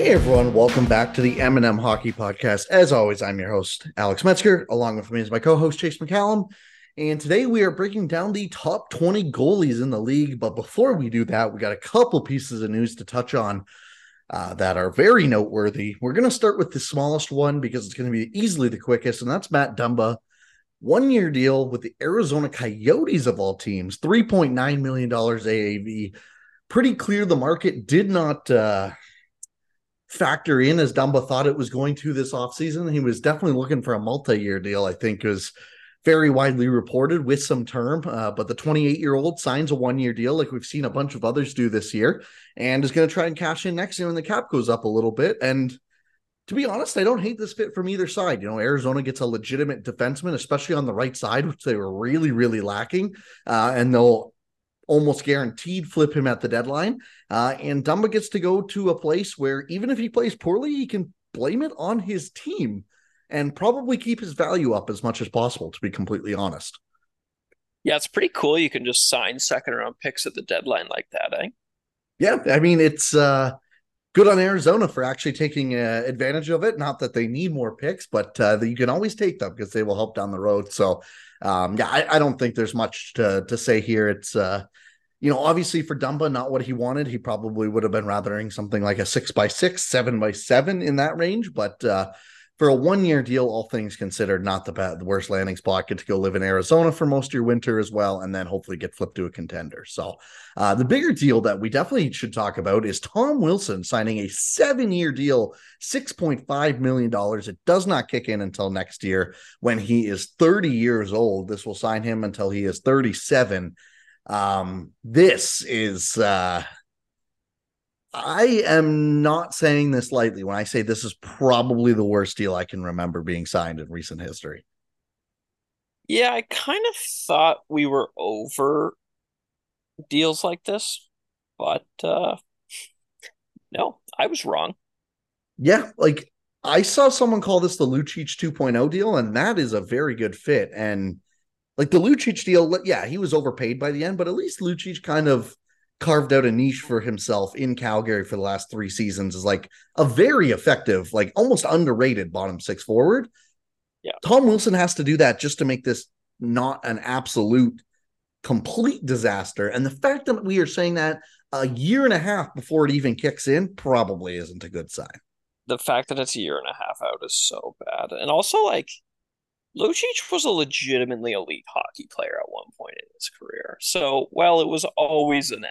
Hey everyone, welcome back to the M&M Hockey Podcast. As always, I'm your host, Alex Metzger. Along with me is my co-host, Chase McCallum. And today we are breaking down the top 20 goalies in the league. But before we do that, we got a couple pieces of news to touch on uh, that are very noteworthy. We're going to start with the smallest one because it's going to be easily the quickest, and that's Matt Dumba. One year deal with the Arizona Coyotes of all teams, $3.9 million AAV. Pretty clear the market did not uh, factor in as Dumba thought it was going to this offseason. He was definitely looking for a multi year deal, I think, was very widely reported with some term. Uh, but the 28 year old signs a one year deal, like we've seen a bunch of others do this year, and is going to try and cash in next year when the cap goes up a little bit. And to be honest, I don't hate this fit from either side. You know, Arizona gets a legitimate defenseman, especially on the right side, which they were really, really lacking. Uh, and they'll almost guaranteed flip him at the deadline. Uh, and Dumba gets to go to a place where even if he plays poorly, he can blame it on his team and probably keep his value up as much as possible, to be completely honest. Yeah, it's pretty cool. You can just sign second round picks at the deadline like that, eh? Yeah, I mean it's uh, good on Arizona for actually taking uh, advantage of it. Not that they need more picks, but uh, that you can always take them because they will help down the road. So, um, yeah, I, I, don't think there's much to to say here. It's uh, you know, obviously for Dumba, not what he wanted. He probably would have been rathering something like a six by six, seven by seven in that range, but uh, for a one year deal, all things considered, not the bad, the worst landing spot. Get to go live in Arizona for most of your winter as well, and then hopefully get flipped to a contender. So, uh, the bigger deal that we definitely should talk about is Tom Wilson signing a seven year deal, $6.5 million. It does not kick in until next year when he is 30 years old. This will sign him until he is 37. Um, this is, uh, I am not saying this lightly when I say this is probably the worst deal I can remember being signed in recent history. Yeah, I kind of thought we were over deals like this, but uh no, I was wrong. Yeah, like I saw someone call this the Lucic 2.0 deal, and that is a very good fit. And like the Lucic deal, yeah, he was overpaid by the end, but at least Lucic kind of carved out a niche for himself in Calgary for the last three seasons is like a very effective, like almost underrated bottom six forward. Yeah. Tom Wilson has to do that just to make this not an absolute complete disaster. And the fact that we are saying that a year and a half before it even kicks in probably isn't a good sign. The fact that it's a year and a half out is so bad. And also, like, Lucic was a legitimately elite hockey player at one point in his career. So, while it was always an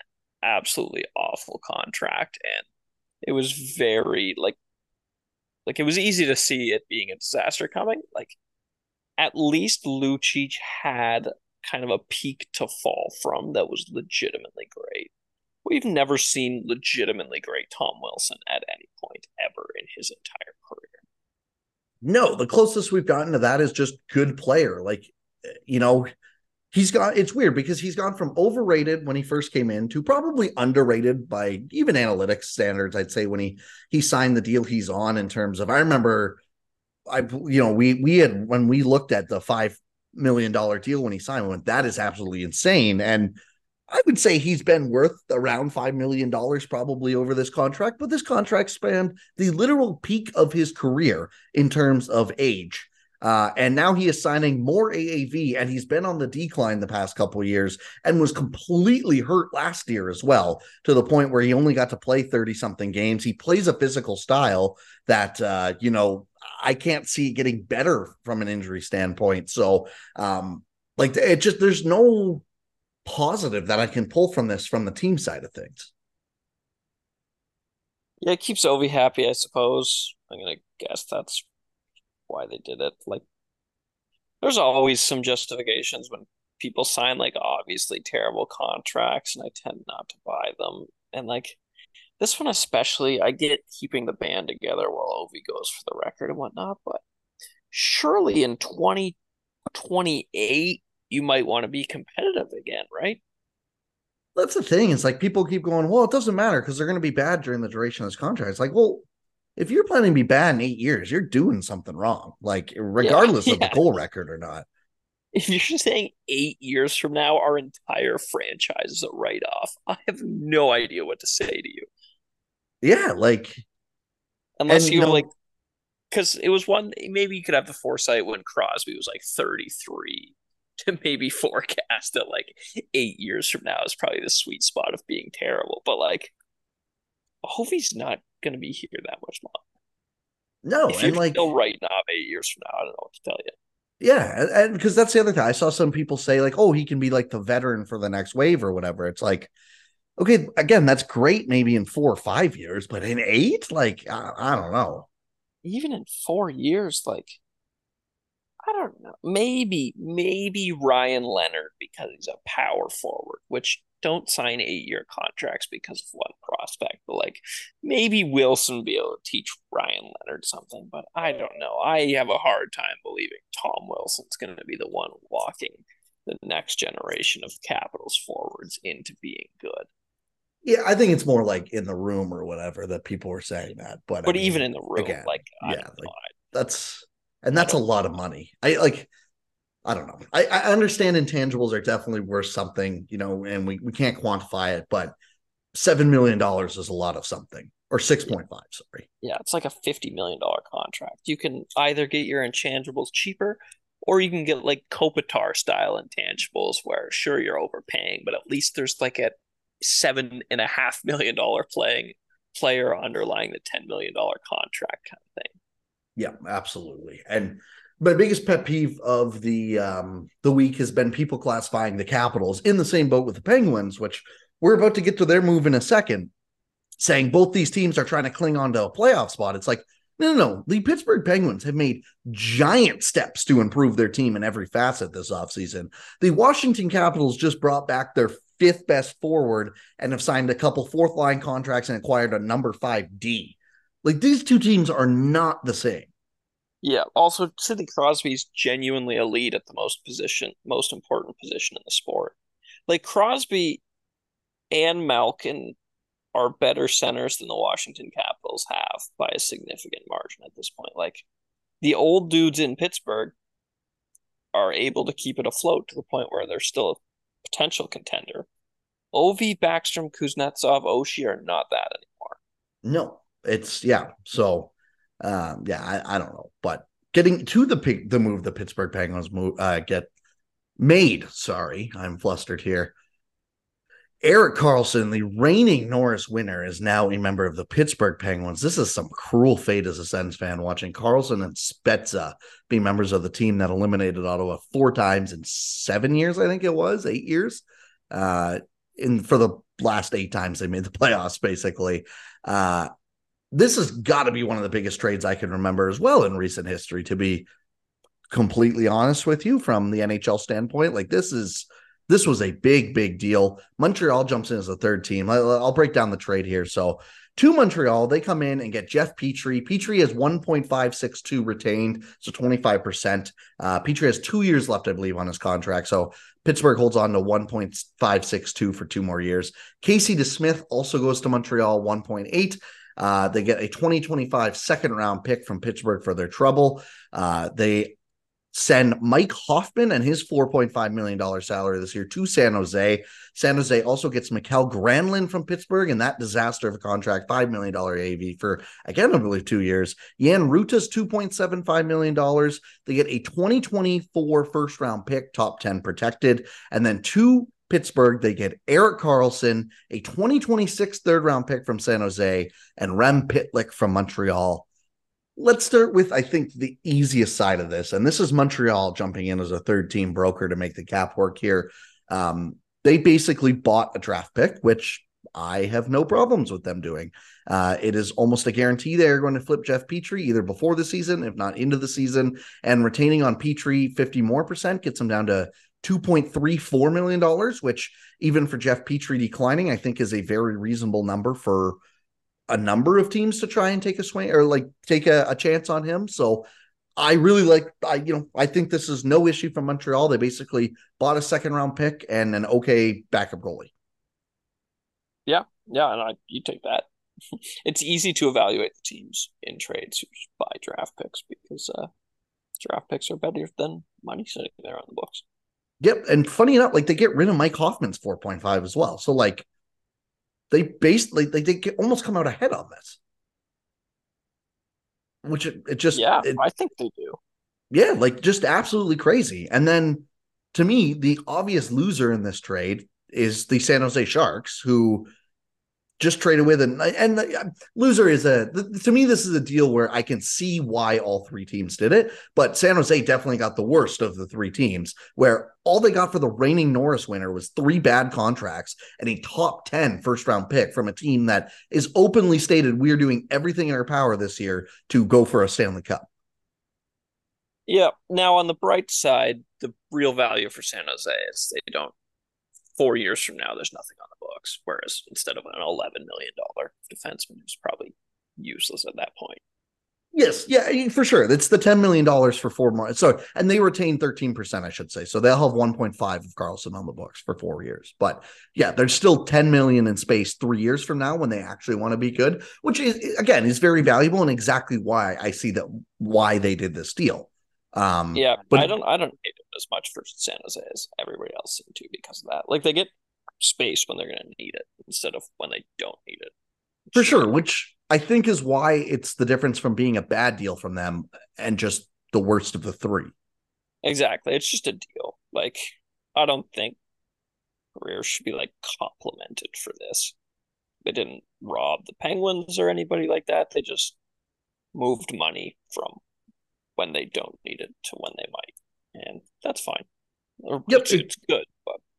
absolutely awful contract and it was very like like it was easy to see it being a disaster coming like at least Lucic had kind of a peak to fall from that was legitimately great we've never seen legitimately great Tom Wilson at any point ever in his entire career no the closest we've gotten to that is just good player. Like you know he's got it's weird because he's gone from overrated when he first came in to probably underrated by even analytics standards i'd say when he he signed the deal he's on in terms of i remember i you know we we had when we looked at the five million dollar deal when he signed we went that is absolutely insane. And i would say he's been worth around five million dollars probably over this contract but this contract spanned the literal peak of his career in terms of age uh, and now he is signing more AAV, and he's been on the decline the past couple years and was completely hurt last year as well, to the point where he only got to play 30 something games. He plays a physical style that, uh, you know, I can't see getting better from an injury standpoint. So, um, like, it just, there's no positive that I can pull from this from the team side of things. Yeah, it keeps Ovi happy, I suppose. I'm gonna guess that's why they did it. Like, there's always some justifications when people sign like obviously terrible contracts, and I tend not to buy them. And like this one especially, I get keeping the band together while Ovi goes for the record and whatnot, but surely in 2028 you might want to be competitive again, right? That's the thing. It's like people keep going, well, it doesn't matter because they're going to be bad during the duration of this contract. It's like, well, if you're planning to be bad in eight years, you're doing something wrong. Like regardless yeah, yeah. of the goal record or not. If you're saying eight years from now, our entire franchise is a write off, I have no idea what to say to you. Yeah, like Unless you, like, because it was one, maybe you could have the foresight when Crosby was like 33 to maybe forecast that like eight years from now is probably the sweet spot of being terrible. But like, Ovi's not going to be here that much longer. No, if and like still writing off eight years from now, I don't know what to tell you. Yeah, and because that's the other thing. I saw some people say like, "Oh, he can be like the veteran for the next wave or whatever." It's like, okay, again, that's great, maybe in four or five years, but in eight, like, I, I don't know. Even in four years, like, I don't know. Maybe, maybe Ryan Leonard because he's a power forward, which don't sign eight year contracts because of one prospect, but like maybe Wilson be able to teach Ryan Leonard something, but I don't know. I have a hard time believing Tom Wilson's going to be the one walking the next generation of Capitals forwards into being good. Yeah, I think it's more like in the room or whatever that people were saying that, but but I mean, even in the room, again, like yeah, like, that's and that's a lot of money. I like I don't know. I, I, understand intangibles are definitely worth something, you know, and we, we can't quantify it, but seven million dollars is a lot of something. Or six point five, sorry. Yeah, it's like a fifty million dollar contract. You can either get your intangibles cheaper or you can get like Kopitar style intangibles where sure you're overpaying, but at least there's like a seven and a half million dollar playing player underlying the ten million dollar contract kind of thing. Yeah, absolutely. And my biggest pet peeve of the um, the week has been people classifying the Capitals in the same boat with the Penguins, which we're about to get to their move in a second, saying both these teams are trying to cling on to a playoff spot. It's like, no, no, no. The Pittsburgh Penguins have made giant steps to improve their team in every facet this offseason. The Washington Capitals just brought back their fifth best forward and have signed a couple fourth line contracts and acquired a number five D. Like these two teams are not the same. Yeah. Also, Sidney Crosby's genuinely elite at the most position, most important position in the sport. Like Crosby and Malkin are better centers than the Washington Capitals have by a significant margin at this point. Like the old dudes in Pittsburgh are able to keep it afloat to the point where they're still a potential contender. Ovi, Backstrom, Kuznetsov, Oshie are not that anymore. No, it's yeah. So um, yeah, I, I don't know, but getting to the the move the Pittsburgh Penguins move uh, get made. Sorry, I'm flustered here. Erik Karlsson, the reigning Norris winner, is now a member of the Pittsburgh Penguins. This is some cruel fate as a Sens fan watching Karlsson and Spezza be members of the team that eliminated Ottawa four times in seven years, I think it was, eight years. Uh, for the last eight times they made the playoffs, basically. Uh, this has got to be one of the biggest trades I can remember as well in recent history, to be completely honest with you from the NHL standpoint. Like this is this was a big, big deal. Montreal jumps in as the third team. I'll break down the trade here. So to Montreal, they come in and get Jeff Petry. Petry has 1.562 retained, so 25%. Uh, Petry has two years left, I believe, on his contract. So Pittsburgh holds on to 1.562 for two more years. Casey DeSmith also goes to Montreal, 1.8. Uh, they get a 2025 second round pick from Pittsburgh for their trouble. Uh, they send Mike Hoffman and his $4.5 million salary this year to San Jose. San Jose also gets Mikael Granlund from Pittsburgh and that disaster of a contract, $5 million AV for, again, I believe two years. Jan Rutta's $2.75 million. They get a 2024 first round pick, top 10 protected, and then two Pittsburgh, they get Erik Karlsson, a 2026 third round pick from San Jose, and Rem Pitlick from Montreal. Let's start with, I think, the easiest side of this. And this is Montreal jumping in as a third team broker to make the cap work here. Um, they basically bought a draft pick, which I have no problems with them doing. Uh, it is almost a guarantee they're going to flip Jeff Petry either before the season, if not into the season, and retaining on Petry 50 more percent gets them down to $2.34 million, which even for Jeff Petry declining, I think is a very reasonable number for a number of teams to try and take a swing or like take a, a chance on him. So I really like I you know I think this is no issue from Montreal. They basically bought a second round pick and an okay backup goalie. Yeah, yeah, and I you take that. it's easy to evaluate the teams in trades who buy draft picks because uh, draft picks are better than money sitting there on the books. Yep. And funny enough, like they get rid of Mike Hoffman's 4.5 as well. So like they basically they, they get, almost come out ahead on this. which it, it just yeah, it, I think they do. Yeah, like just absolutely crazy. And then to me, the obvious loser in this trade is the San Jose Sharks, who just traded with and and uh, loser is a to me this is a deal where I can see why all three teams did it, but San Jose definitely got the worst of the three teams where all they got for the reigning Norris winner was three bad contracts and a top 10 first round pick from a team that is openly stated we are doing everything in our power this year to go for a Stanley Cup. Yeah. Now on the bright side, the real value for San Jose is they don't four years from now, there's nothing on the books. Whereas instead of an eleven million dollar defenseman who's probably useless at that point. Yes, yeah, for sure. That's the ten million dollars for four more. So, and they retain thirteen percent, I should say. So they'll have one point five of Karlsson on the books for four years. But yeah, there's still ten million in space three years from now when they actually want to be good, which is again is very valuable and exactly why I see that why they did this deal. Um, yeah, but I don't I don't hate it as much for San Jose as everybody else seem to because of that. Like they get space when they're going to need it instead of when they don't need it. For sure, which I think is why it's the difference from being a bad deal from them and just the worst of the three. Exactly. It's just a deal. Like I don't think Grier should be like complimented for this. They didn't rob the Penguins or anybody like that. They just moved money from when they don't need it to when they might, and that's fine. yep, it's, it's good.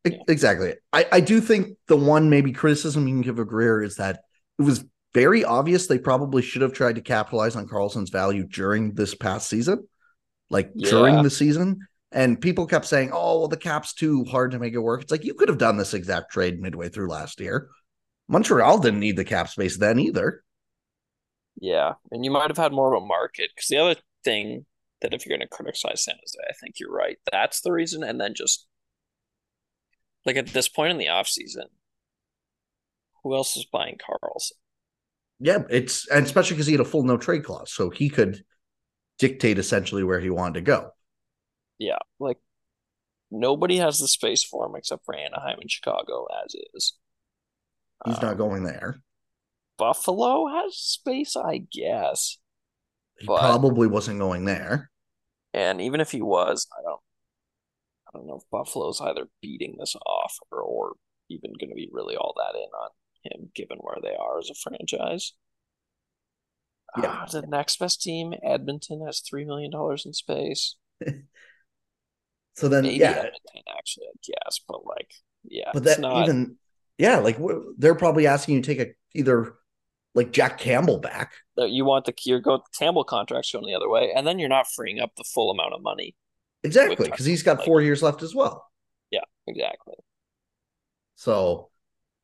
Exactly. I, I do think the one maybe criticism you can give of Grier is that it was very obvious they probably should have tried to capitalize on Karlsson's value during this past season, like yeah. during the season. And people kept saying, "Oh, well, the cap's too hard to make it work." It's like you could have done this exact trade midway through last year. Montreal didn't need the cap space then either. Yeah, and you might have had more of a market because the other thing that if you're going to criticize San Jose, I think you're right. That's the reason. And then just like at this point in the off season, who else is buying Karlsson? Yeah, it's and especially because he had a full no trade clause, so he could dictate essentially where he wanted to go. Yeah, like nobody has the space for him except for Anaheim and Chicago as is. He's um, not going there. Buffalo has space, I guess. He but, probably wasn't going there. And even if he was, I don't I don't know if Buffalo's either beating this off or, or even going to be really all that in on him, given where they are as a franchise. Yeah. Uh, the next best team, Edmonton, has $3 million in space. so then, Maybe yeah. Edmonton, actually, I guess, but like, yeah. But that not... even, yeah, like they're probably asking you to take a either like Jack Campbell back. You want the you go Campbell contracts going the other way, and then you're not freeing up the full amount of money. Exactly, because he's got like, four years left as well. Yeah, exactly. So,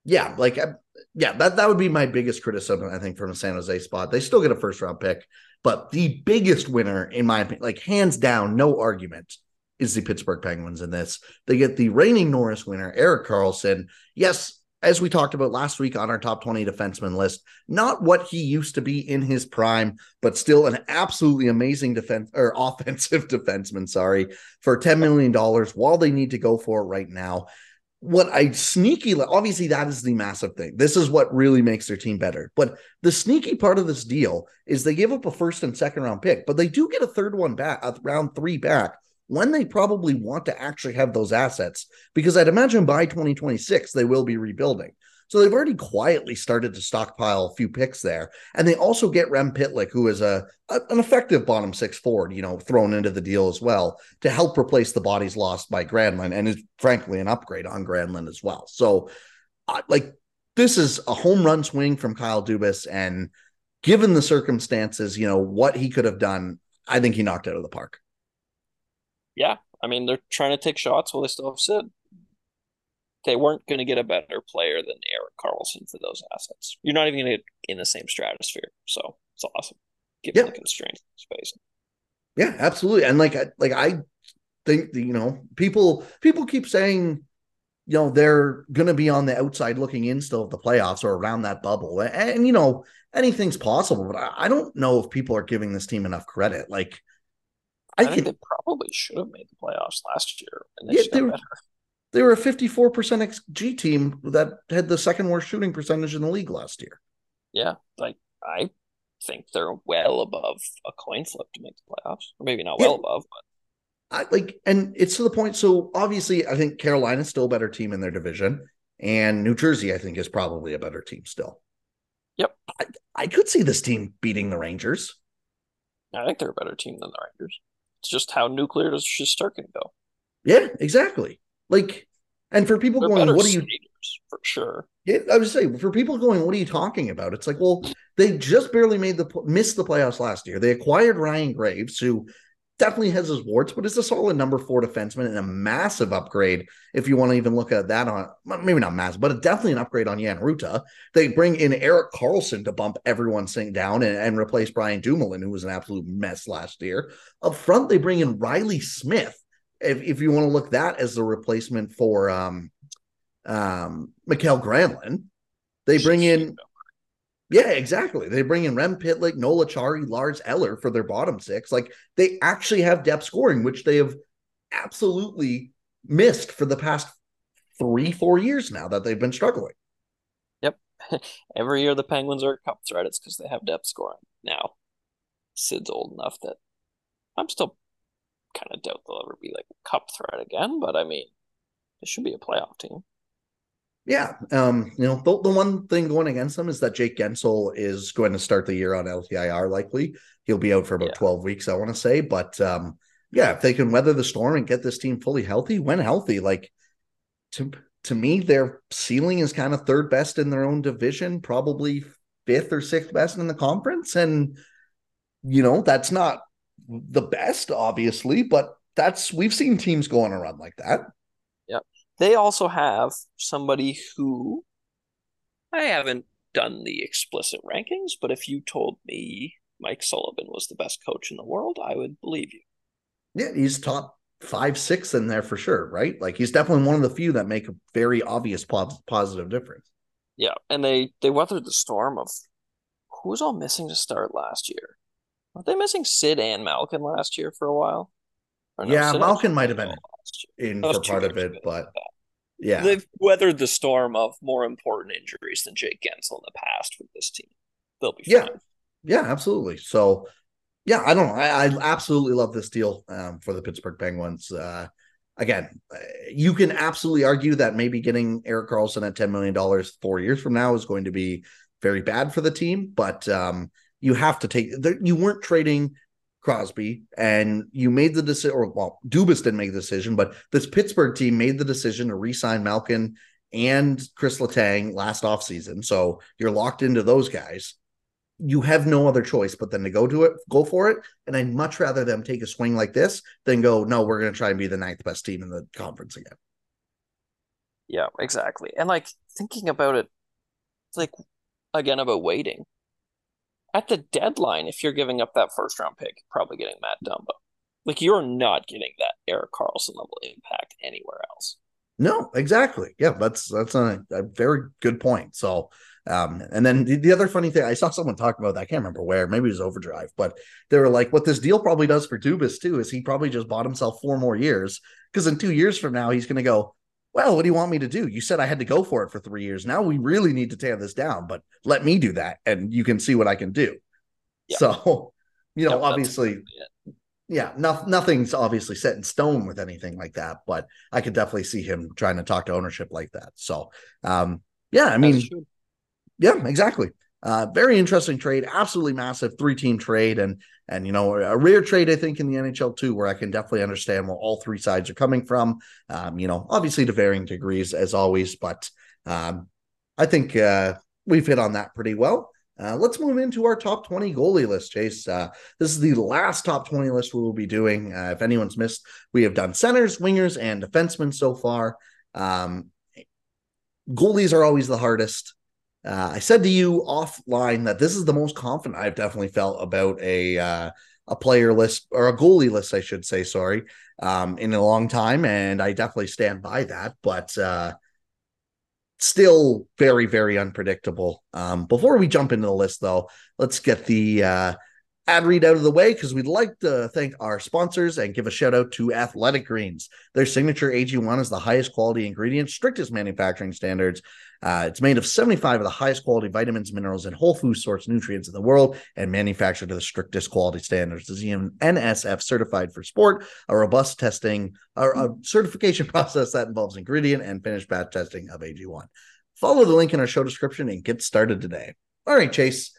yeah, like, uh, yeah, that that would be my biggest criticism. I think from a San Jose spot, they still get a first round pick, but the biggest winner, in my opinion, like hands down, no argument, is the Pittsburgh Penguins in this. They get the reigning Norris winner, Erik Karlsson. Yes, as we talked about last week on our top 20 defenseman list, not what he used to be in his prime, but still an absolutely amazing defense or offensive defenseman, sorry, for $10 million while they need to go for it right now. What I sneaky, obviously, that is the massive thing. This is what really makes their team better. But the sneaky part of this deal is they give up a first and second round pick, but they do get a third one back, a round three back when they probably want to actually have those assets because I'd imagine by 2026 they will be rebuilding. So they've already quietly started to stockpile a few picks there. And they also get Rem Pitlick, who is a, a, an effective bottom six forward, you know, thrown into the deal as well to help replace the bodies lost by Granlund and is frankly an upgrade on Granlund as well. So uh, like this is a home run swing from Kyle Dubas and given the circumstances, you know, what he could have done, I think he knocked out of the park yeah, I mean they're trying to take shots while they still have Sid. They weren't going to get a better player than Erik Karlsson for those assets. You're not even going to get in the same stratosphere, so it's awesome. Given yeah. the constraints space. Yeah, absolutely, and like like I think you know people people keep saying you know they're going to be on the outside looking in still of the playoffs or around that bubble and, and you know anything's possible but I, I, don't know if people are giving this team enough credit like I, I think they probably should have made the playoffs last year, and they yeah, they were, they were a fifty-four percent xG team that had the second worst shooting percentage in the league last year. Yeah, like I think they're well above a coin flip to make the playoffs, or maybe not well above, but. I like, and it's to the point. So obviously, I think Carolina's still a better team in their division, and New Jersey, I think, is probably a better team still. Yep, I, I could see this team beating the Rangers. I think they're a better team than the Rangers. Just how nuclear does Shesterkin go? Yeah, exactly. Like, and for people they're going, what are you? For sure. Yeah, I would say for people going, what are you talking about? It's like, well, they just barely made the missed the playoffs last year. They acquired Ryan Graves, who definitely has his warts, but is a solid number four defenseman and a massive upgrade. If you want to even look at that on maybe not massive, but definitely an upgrade on Jan Rutta. They bring in Eric Carlson to bump everyone sink down and, and replace Brian Dumoulin, who was an absolute mess last year. Up front, they bring in Reilly Smith. If, if you want to look that as the replacement for um, um, Mikael Granlund. They bring in, yeah, exactly. They bring in Rem Pitlick, Noel Acciari, Lars Eller for their bottom six. Like they actually have depth scoring, which they have absolutely missed for the past three, four years now that they've been struggling. Yep. Every year the Penguins are cup threat, it's because they have depth scoring. Now, Sid's old enough that I'm still kind of doubt they'll ever be like a cup threat again, but I mean, it should be a playoff team. Yeah, um, you know the, the one thing going against them is that Jake Guentzel is going to start the year on LTIR. Likely, he'll be out for about yeah. twelve weeks. I want to say, but um, yeah, if they can weather the storm and get this team fully healthy, when healthy, like to to me, their ceiling is kind of third best in their own division, probably fifth or sixth best in the conference, and you know that's not the best, obviously, but that's we've seen teams go on a run like that. They also have somebody who I haven't done the explicit rankings, but if you told me Mike Sullivan was the best coach in the world, I would believe you. Yeah, he's top five, six in there for sure, right? Like he's definitely one of the few that make a very obvious positive difference. Yeah, and they they weathered the storm of who was all missing to start last year. Were they missing Sid and Malkin last year for a while? No, yeah, Sid Malkin might have been in for part of it, but yeah, they've weathered the storm of more important injuries than Jake Guentzel in the past with this team. They'll be yeah, fine. yeah, absolutely. So, yeah, I don't know. I, I absolutely love this deal um, for the Pittsburgh Penguins. Uh, again, you can absolutely argue that maybe getting Erik Karlsson at ten million dollars four years from now is going to be very bad for the team, but um, you have to take. You weren't trading Crosby, and you made the decision, or well, Dubas didn't make the decision, but this Pittsburgh team made the decision to re-sign Malkin and Chris Letang last offseason. So you're locked into those guys. You have no other choice but then to go to it, go for it. And I'd much rather them take a swing like this than go, no, we're going to try and be the ninth best team in the conference again. Yeah, exactly. And like thinking about it, it's like again about waiting at the deadline, if you're giving up that first round pick, probably getting Matt Dumba. Like you're not getting that Erik Karlsson level impact anywhere else. No, exactly. Yeah, that's that's a, a very good point. So, um, and then the, the, other funny thing, I saw someone talking about that. I can't remember where. Maybe it was Overdrive, but they were like, "What this deal probably does for Dubas too is he probably just bought himself four more years because in two years from now he's going to go, well, what do you want me to do? You said I had to go for it for three years. Now we really need to tear this down, but let me do that and you can see what I can do. Yeah. So, you know, obviously, yeah, no, nothing's obviously set in stone with anything like that, but I could definitely see him trying to talk to ownership like that. So, um, yeah, I mean, yeah, exactly. Uh, very interesting trade, absolutely massive three team trade, and and you know a rare trade I think in the NHL too, where I can definitely understand where all three sides are coming from. Um, you know, obviously to varying degrees as always, but um, I think uh, we've hit on that pretty well. Uh, let's move into our top 20 goalie list, Chase. Uh, this is the last top 20 list we will be doing. Uh, if anyone's missed, we have done centers, wingers, and defensemen so far. Um, goalies are always the hardest. Uh, I said to you offline that this is the most confident I've definitely felt about a uh, a player list or a goalie list, I should say. Sorry, um, in a long time, and I definitely stand by that. But uh, still very very unpredictable. Um, before we jump into the list, though, let's get the uh, ad read out of the way because we'd like to thank our sponsors and give a shout out to Athletic Greens. Their signature AG1 is the highest quality ingredient, strictest manufacturing standards. Uh, it's made of 75 of the highest quality vitamins, minerals, and whole food source nutrients in the world and manufactured to the strictest quality standards. It's even NSF certified for sport, a robust testing or a certification process that involves ingredient and finished batch testing of AG1. Follow the link in our show description and get started today. All right, Chase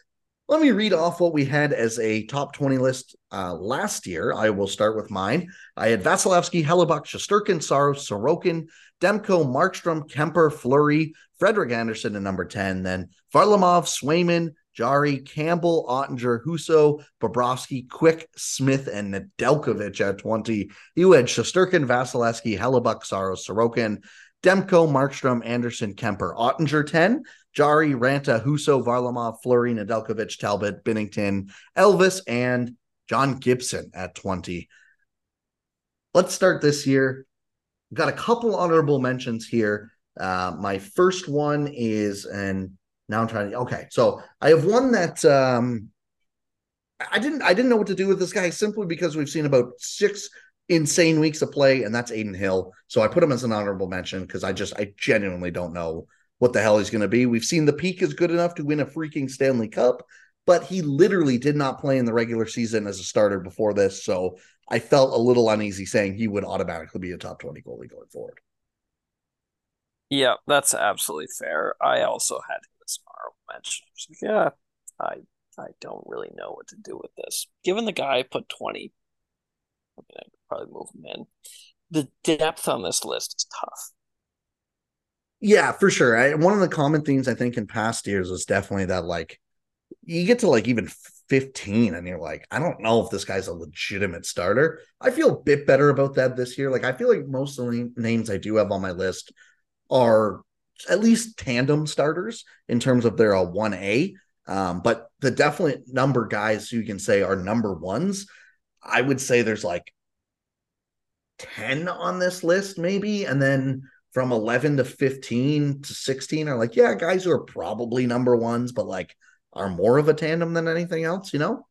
let me read off what we had as a top 20 list uh, last year. I will start with mine. I had Vasilevskiy, Hellebuyck, Shesterkin, Saros, Sorokin, Demko, Markstrom, Kuemper, Fleury, Frederik Andersen at number 10, then Varlamov, Swayman, Jarry, Campbell, Oettinger, Husso, Bobrovsky, Quick, Smith, and Nedeljkovic at 20. You had Shesterkin, Vasilevskiy, Hellebuyck, Saros, Sorokin, Demko, Markstrom, Andersen, Kuemper, Oettinger 10, Jarry, Raanta, Husso, Varlamov, Fleury, Nedeljkovic, Talbot, Binnington, Elvis, and John Gibson at 20. Let's start this year. Got a couple honorable mentions here. Uh, my first one is, and now I'm trying to, okay. So I have one that um, I didn't, I didn't know what to do with this guy simply because we've seen about six insane weeks of play, and that's Adin Hill. So I put him as an honorable mention because I just, I genuinely don't know what the hell he's going to be. We've seen the peak is good enough to win a freaking Stanley Cup, but he literally did not play in the regular season as a starter before this. So I felt a little uneasy saying he would automatically be a top 20 goalie going forward. Yeah, that's absolutely fair. I also had this mention. yeah, I I don't really know what to do with this. Given the guy put 20, I, mean, I could probably move him in. The depth on this list is tough. Yeah, for sure. I, one of the common themes I think in past years was definitely that like you get to like even 15 and you're like, I don't know if this guy's a legitimate starter. I feel a bit better about that this year. Like I feel like most of the names I do have on my list are at least tandem starters in terms of they're a 1A. Um, but the definite number guys who you can say are number ones, I would say there's like 10 on this list, maybe. And then from 11 to 15 to 16 are like, yeah, guys who are probably number ones, but like are more of a tandem than anything else, you know?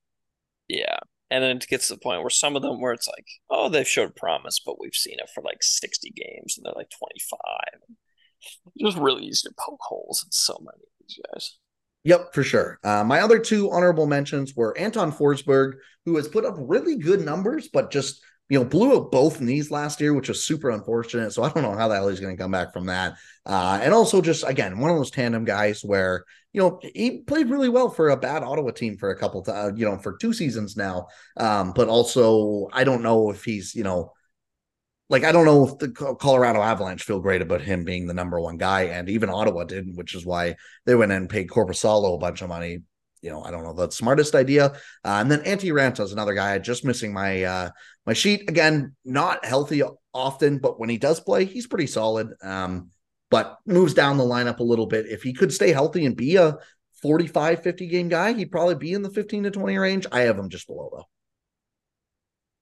Yeah. And then it gets to the point where some of them where it's like, oh, they've showed promise, but we've seen it for like 60 games and they're like 25. Just really easy to poke holes in so many of these guys. Yep, for sure. Uh, my other two honorable mentions were Anton Forsberg, who has put up really good numbers, but just you know, blew up both knees last year, which was super unfortunate. So I don't know how the hell he's going to come back from that. Uh, and also, just again, one of those tandem guys where you know he played really well for a bad Ottawa team for a couple, to, uh, you know, for two seasons now. Um, but also, I don't know if he's you know, like I don't know if the Colorado Avalanche feel great about him being the number one guy, and even Ottawa didn't, which is why they went and paid Korpisalo a bunch of money you know, I don't know the smartest idea. Uh, and then Antti Raanta is another guy just missing my uh, my sheet again. Not healthy often, but when he does play, he's pretty solid. Um, but moves down the lineup a little bit. If he could stay healthy and be a 45, 50 game guy, he'd probably be in the 15 to 20 range. I have him just below though.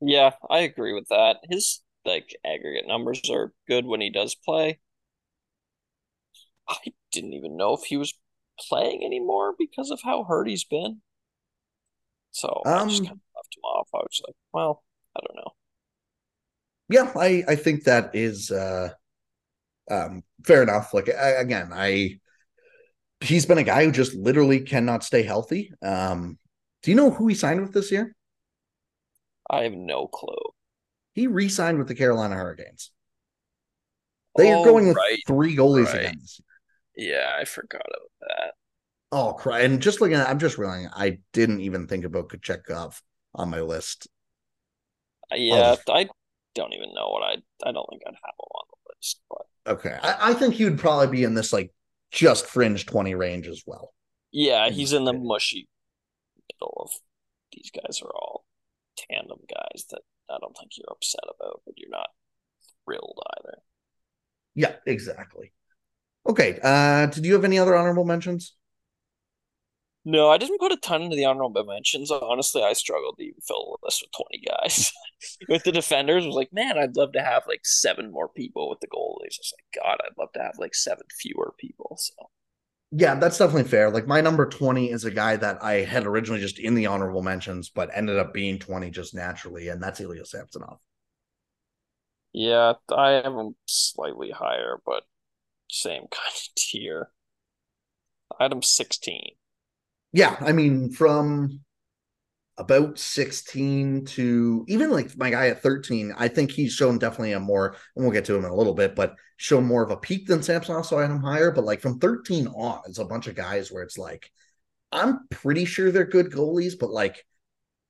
Yeah, I agree with that. His like aggregate numbers are good when he does play. I didn't even know if he was playing anymore because of how hurt he's been. So um, I just um, kind of left him off. I was like, well, I don't know. Yeah, I I think that is uh um fair enough. Like I, again, I he's been a guy who just literally cannot stay healthy. Um do you know who he signed with this year? I have no clue. He re-signed with the Carolina Hurricanes. They oh, are going with right, three goalies right. again this year. Yeah, I forgot about that. Oh, cry! And just looking at, I'm just realizing I didn't even think about Kochetkov on my list. Uh, yeah, oh. I don't even know what I. I don't think I'd have him on the list. But okay, I, I think he would probably be in this like just fringe twenty range as well. Yeah, he's in the mushy middle of these guys are all tandem guys that I don't think you're upset about, but you're not thrilled either. Yeah, exactly. Okay. Uh, did you have any other honorable mentions? No, I didn't put a ton into the honorable mentions. Honestly, I struggled to even fill the list with 20 guys. with the defenders, I was like, man, I'd love to have like seven more people with the goalies. I was like, God, I'd love to have like seven fewer people. So Yeah, that's definitely fair. Like my number 20 is a guy that I had originally just in the honorable mentions, but ended up being 20 just naturally, and that's Ilya Samsonov. Yeah, I have him slightly higher, but same kind of tier. I had 16. Yeah, I mean, from about 16 to even like my guy at 13, I think he's shown definitely a more, and we'll get to him in a little bit, but shown more of a peak than Samsonov, so I had him higher. But like from 13 on, it's a bunch of guys where it's like, I'm pretty sure they're good goalies, but like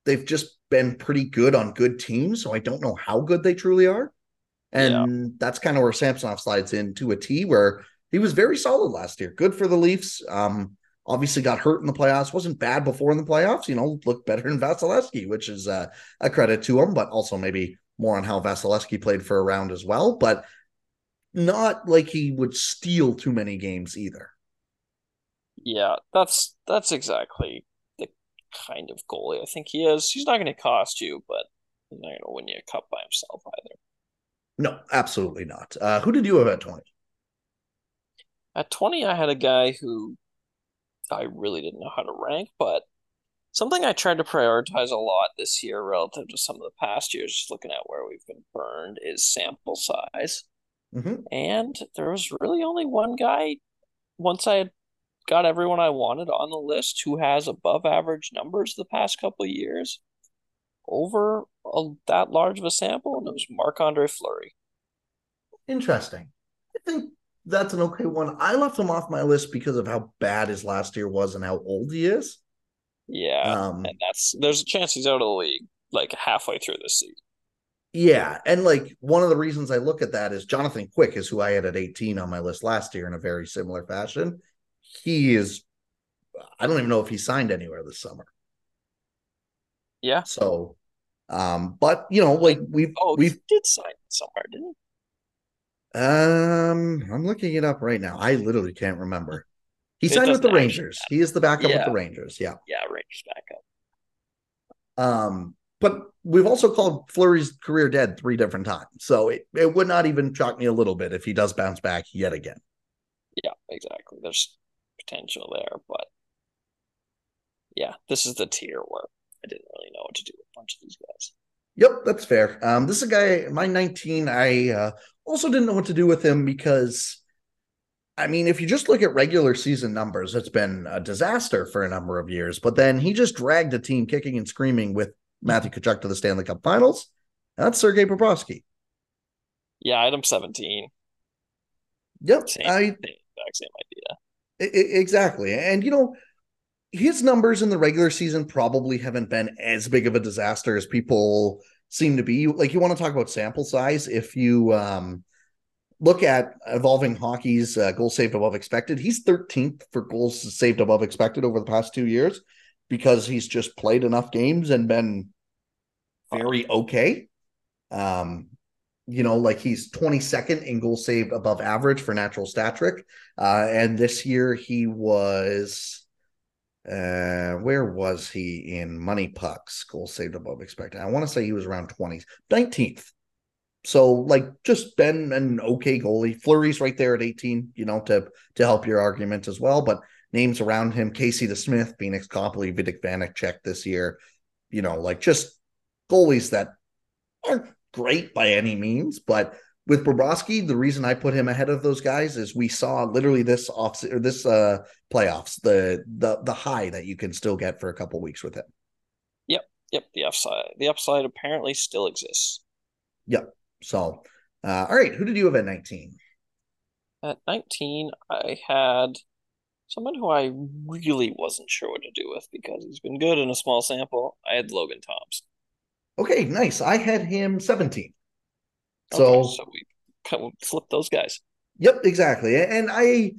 they've just been pretty good on good teams. So I don't know how good they truly are. And yeah. that's kind of where Samsonov slides into a T where he was very solid last year. Good for the Leafs. Um, obviously got hurt in the playoffs. Wasn't bad before in the playoffs. You know, looked better than Vasilevskiy, which is uh, a credit to him, but also maybe more on how Vasilevskiy played for a round as well. But not like he would steal too many games either. Yeah, that's that's exactly the kind of goalie I think he is. He's not going to cost you, but he's not going to win you a cup by himself either. No, absolutely not. Uh, who did you have at 20? At 20, I had a guy who I really didn't know how to rank, but something I tried to prioritize a lot this year relative to some of the past years, just looking at where we've been burned, is sample size. Mm-hmm. And there was really only one guy, once I had got everyone I wanted on the list, who has above average numbers the past couple of years over a, that large of a sample, and it was Marc Andre Fleury. Interesting. I think that's an okay one. I left him off my list because of how bad his last year was and how old he is. Yeah, um, and that's there's a chance he's out of the league like halfway through this season. Yeah, and like one of the reasons I look at that is Jonathan Quick is who I had at 18 on my list last year in a very similar fashion. He is I don't even know if he signed anywhere this summer. Yeah. So, um, but you know, like we've oh, we did sign somewhere, didn't he? Um, I'm looking it up right now. I literally can't remember. He it signed with the Rangers. He is the backup yeah. with the Rangers. Yeah. Yeah, Rangers backup. Um, but we've also called Fleury's career dead three different times. So it, it would not even shock me a little bit if he does bounce back yet again. Yeah, exactly. There's potential there, but yeah, this is the tier where I didn't really know what to do with a bunch of these guys. Yep, that's fair. Um, this is a guy, my 19. I uh, also didn't know what to do with him because, I mean, if you just look at regular season numbers, it's been a disaster for a number of years. But then he just dragged a team kicking and screaming with Matthew Tkachuk to the Stanley Cup Finals. That's Sergei Bobrovsky. Yeah, item 17. Yep, same, I, exact same idea. exactly, and you know his numbers in the regular season probably haven't been as big of a disaster as people seem to be. Like you want to talk about sample size, if you um, look at evolving hockey's uh, goals saved above expected, he's 13th for goals saved above expected over the past two years because he's just played enough games and been very okay. Um, you know, like he's 22nd in goals saved above average for natural stat trick. Uh, and this year he was uh, where was he in MoneyPuck's? Goal saved above expected. I want to say he was around 20s, 19th. So like just been an okay goalie. Fleury's right there at 18, you know, to to help your argument as well. But names around him, Casey DeSmith, Pheonix Copley, Vitek Vanecek this year, you know, like just goalies that aren't great by any means, but with Bobrovsky, the reason I put him ahead of those guys is we saw literally this off or this uh playoffs the the the high that you can still get for a couple weeks with him. Yep, yep. The upside, the upside apparently still exists. Yep. So, uh, all right. Who did you have at nineteen? At nineteen, I had someone who I really wasn't sure what to do with because he's been good in a small sample. I had Logan Thompson. Okay, nice. I had him seventeen. So, okay, so we kind of flipped those guys. Yep, exactly. And I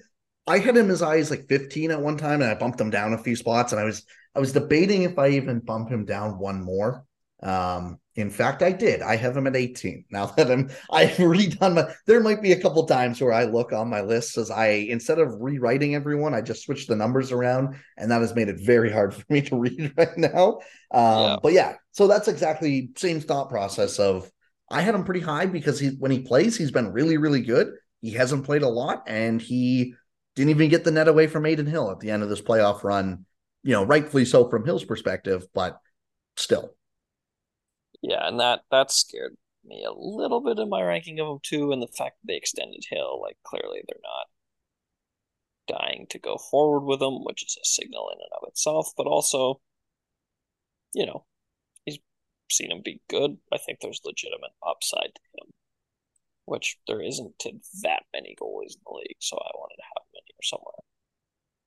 I had him as high as like 15 at one time, and I bumped him down a few spots. And I was I was debating if I even bump him down one more. Um, in fact, I did. I have him at 18. Now that I'm I've redone my there might be a couple times where I look on my list as I instead of rewriting everyone, I just switched the numbers around, and that has made it very hard for me to read right now. Um, yeah. but yeah, so that's exactly same thought process of I had him pretty high because he when he plays, he's been really, really good. He hasn't played a lot, and he Didn't even get the net away from Adin Hill at the end of this playoff run. You know, rightfully so from Hill's perspective, but still. Yeah, and that that scared me a little bit in my ranking of them too, and the fact that they extended Hill, like clearly they're not dying to go forward with him, which is a signal in and of itself, but also, you know, seen him be good. I think there's legitimate upside to him, which there isn't to that many goalies in the league, so I wanted to have him in here somewhere.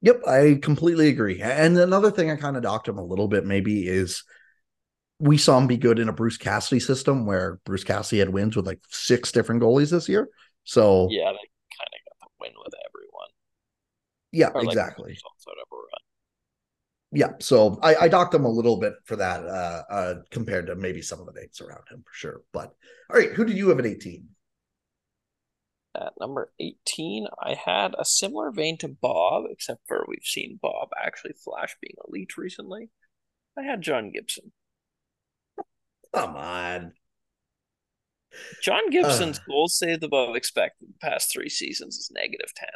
Yep, I completely agree. And another thing I kind of docked him a little bit maybe is we saw him be good in a Bruce Cassidy system where Bruce Cassidy had wins with like six different goalies this year. So yeah, they kind of got the win with everyone. Yeah, or exactly. Like yeah, so I, I docked him a little bit for that uh, uh, compared to maybe some of the names around him for sure. But all right, who did you have at 18? At number 18, I had a similar vein to Bob, except for we've seen Bob actually flash being elite recently. I had John Gibson. Come on. John Gibson's uh. goals saved above expected the past three seasons is negative 10.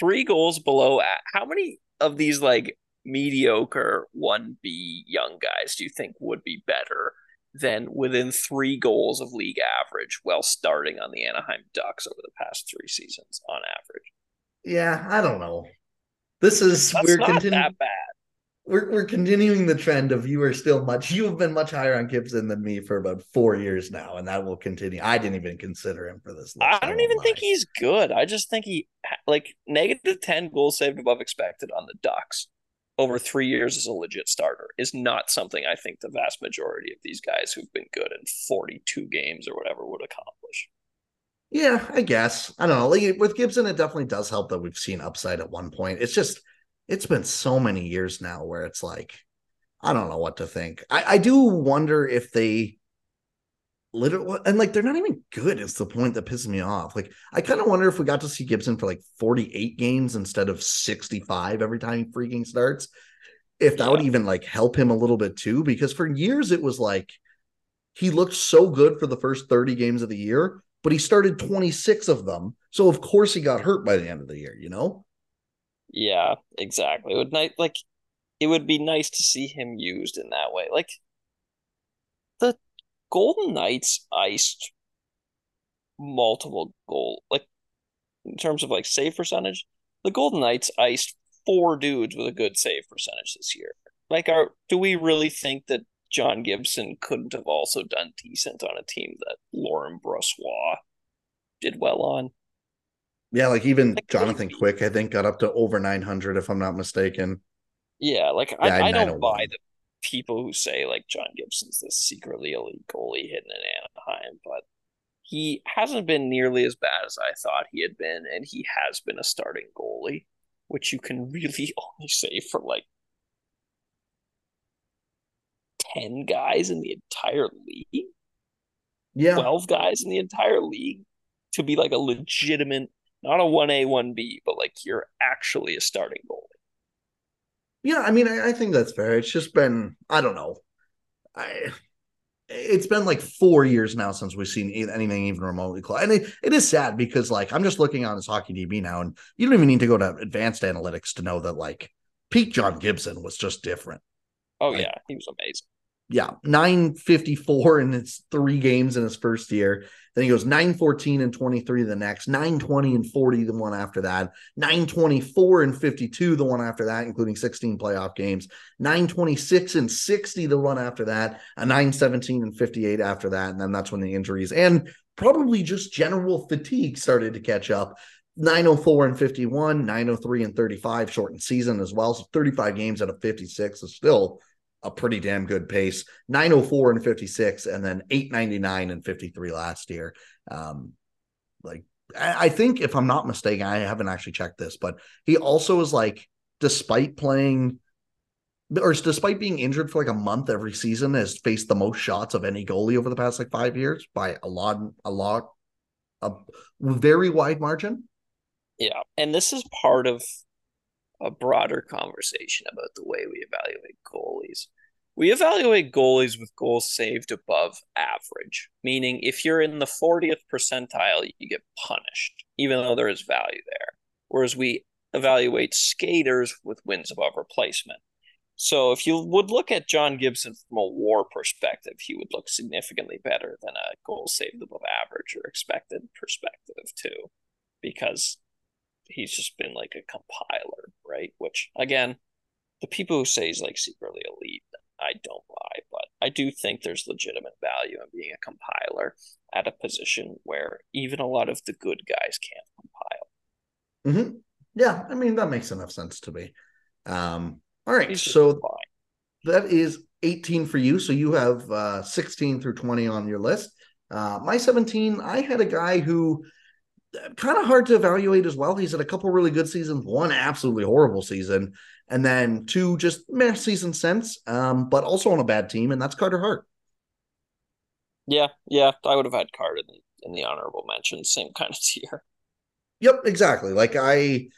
Three goals below. How many of these, like, mediocre 1B young guys do you think would be better than within three goals of league average while starting on the Anaheim Ducks over the past three seasons on average? Yeah, I don't know. This is That's we're not continu- that bad we're we're continuing the trend of you are still much you have been much higher on Gibson than me for about four years now, and that will continue. I didn't even consider him for this. List, I don't I even lie. think he's good. I just think he like negative ten goals saved above expected on the Ducks over three years as a legit starter is not something I think the vast majority of these guys who've been good in forty two games or whatever would accomplish. Yeah, I guess I don't know. Like with Gibson, it definitely does help that we've seen upside at one point. It's just it's been so many years now where it's like I don't know what to think. I, I do wonder if they literally and like they're not even good is the point that pisses me off. Like I kind of wonder if we got to see Gibson for like 48 games instead of 65 every time he freaking starts. If that yeah. would even like help him a little bit too, because for years it was like he looked so good for the first 30 games of the year, but he started 26 of them. So of course he got hurt by the end of the year, you know? Yeah, exactly. It would like like it would be nice to see him used in that way. Like Golden Knights iced multiple goal like in terms of like save percentage, the Golden Knights iced four dudes with a good save percentage this year. Like are do we really think that John Gibson couldn't have also done decent on a team that Laurent Brossoit did well on? Yeah, like even like, Jonathan Quick, I think, got up to over 900, if I'm not mistaken. Yeah, like yeah, I, I oh don't buy the people who say like John Gibson's this secretly elite goalie hidden in Anaheim, but he hasn't been nearly as bad as I thought he had been, and he has been a starting goalie, which you can really only say for like 10 guys in the entire league. Yeah. 12 guys in the entire league to be like a legitimate not a 1A, 1B, but like you're actually a starting goalie. Yeah, I mean, I, I think that's fair. It's just been, I don't know. I it's been like four years now since we've seen anything even remotely close. And it, it is sad because like I'm just looking on his hockey DB now, and you don't even need to go to advanced analytics to know that like Pete John Gibson was just different. Oh like, yeah, he was amazing yeah, 954 in his three games in his first year. Then he goes 914 and 23 the next, 920 and 40 the one after that, 924 and 52 the one after that, including 16 playoff games, 926 and 60 the one after that, a 917 and 58 after that. And then that's when the injuries and probably just general fatigue started to catch up. 904 and 51, 903 and 35, shortened season as well. So 35 games out of 56 is still a pretty damn good pace. 904 and 56 and then 899 and 53 last year. Um like I, think if i'm not mistaken i haven't actually checked this but he also is like despite playing or despite being injured for like a month every season has faced the most shots of any goalie over the past like five years by a lot a lot a very wide margin. Yeah and this is part of a broader conversation about the way we evaluate goalies. We evaluate goalies with goals saved above average, meaning if you're in the 40th percentile, you get punished, even though there is value there. Whereas we evaluate skaters with wins above replacement. So if you would look at John Gibson from a war perspective, he would look significantly better than a goal saved above average or expected perspective too, because he's just been like a compiler, right? Which again, the people who say he's like secretly elite, I don't buy, but I do think there's legitimate value in being a compiler at a position where even a lot of the good guys can't compile. Mm-hmm. Yeah, I mean that makes enough sense to me. Um, all right, so that is 18 for you. So you have uh, 16 through 20 on your list. Uh, my 17, I had a guy who kind of hard to evaluate as well. He's had a couple really good seasons, one absolutely horrible season, and then two just meh season since, um, but also on a bad team, and that's Carter Hart. Yeah, yeah, I would have had Carter in the, in the honorable mention, same kind of tier. Yep, exactly. Like I,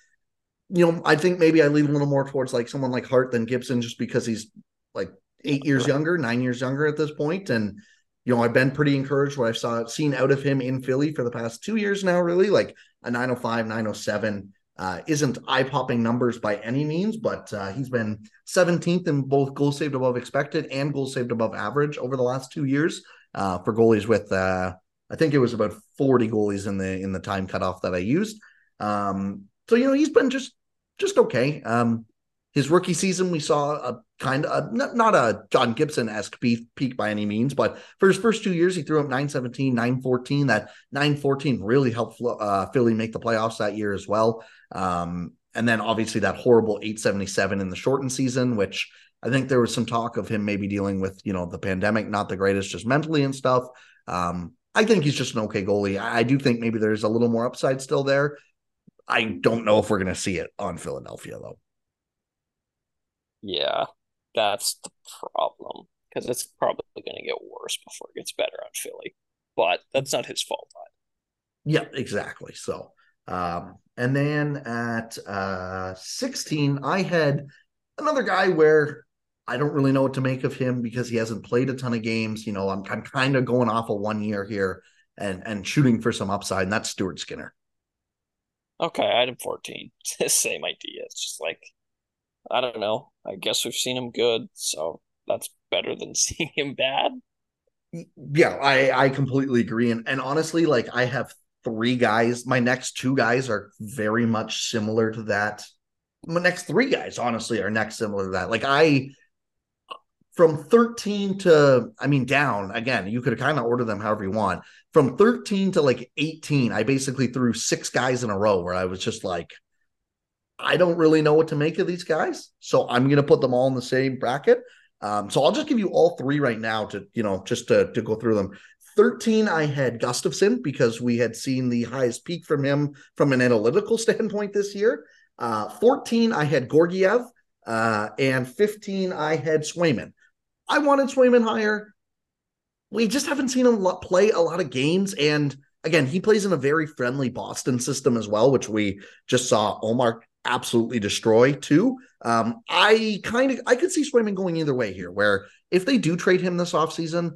you know, I think maybe I lean a little more towards like someone like Hart than Gibson, just because he's like eight years younger, nine years younger at this point, and you know, I've been pretty encouraged what I've saw seen out of him in Philly for the past two years now, really. Like a 905, 907 uh, isn't eye-popping numbers by any means, but uh, he's been 17th in both goal saved above expected and goal saved above average over the last two years uh, for goalies with uh, I think it was about 40 goalies in the in the time cutoff that I used. Um, so you know, he's been just just okay. Um, his rookie season, we saw a kind of not, not a John Gibson esque peak, by any means, but for his first two years, he threw up 917, 914. That 914 really helped uh, Philly make the playoffs that year as well. Um, and then obviously that horrible 877 in the shortened season, which I think there was some talk of him maybe dealing with, you know, the pandemic, not the greatest, just mentally and stuff. Um, I think he's just an okay goalie. I do think maybe there's a little more upside still there. I don't know if we're going to see it on Philadelphia, though. Yeah, that's the problem because it's probably going to get worse before it gets better on Philly. But that's not his fault. Yeah, exactly. So, um, and then at uh, 16, I had another guy where I don't really know what to make of him because he hasn't played a ton of games. You know, I'm I'm kind of going off a of one year here and and shooting for some upside, and that's Stuart Skinner. Okay, item had him 14. Same idea. It's just like I don't know. I guess we've seen him good, so that's better than seeing him bad. Yeah, I I completely agree. And and honestly, like I have three guys. My next two guys are very much similar to that. My next three guys, honestly, are next similar to that. Like I from 13 to I mean down again, you could kind of order them however you want. From 13 to like 18, I basically threw six guys in a row where I was just like, I don't really know what to make of these guys. So I'm going to put them all in the same bracket. Um, so I'll just give you all three right now to, you know, just to, to go through them. 13, I had Gustavsson because we had seen the highest peak from him from an analytical standpoint this year. Uh, 14, I had Georgiev Uh, and 15, I had Swayman. I wanted Swayman higher. We just haven't seen him play a lot of games. And again, he plays in a very friendly Boston system as well, which we just saw Ullmark absolutely destroy too. Um, I kind of I could see Swayman going either way here, where if they do trade him this offseason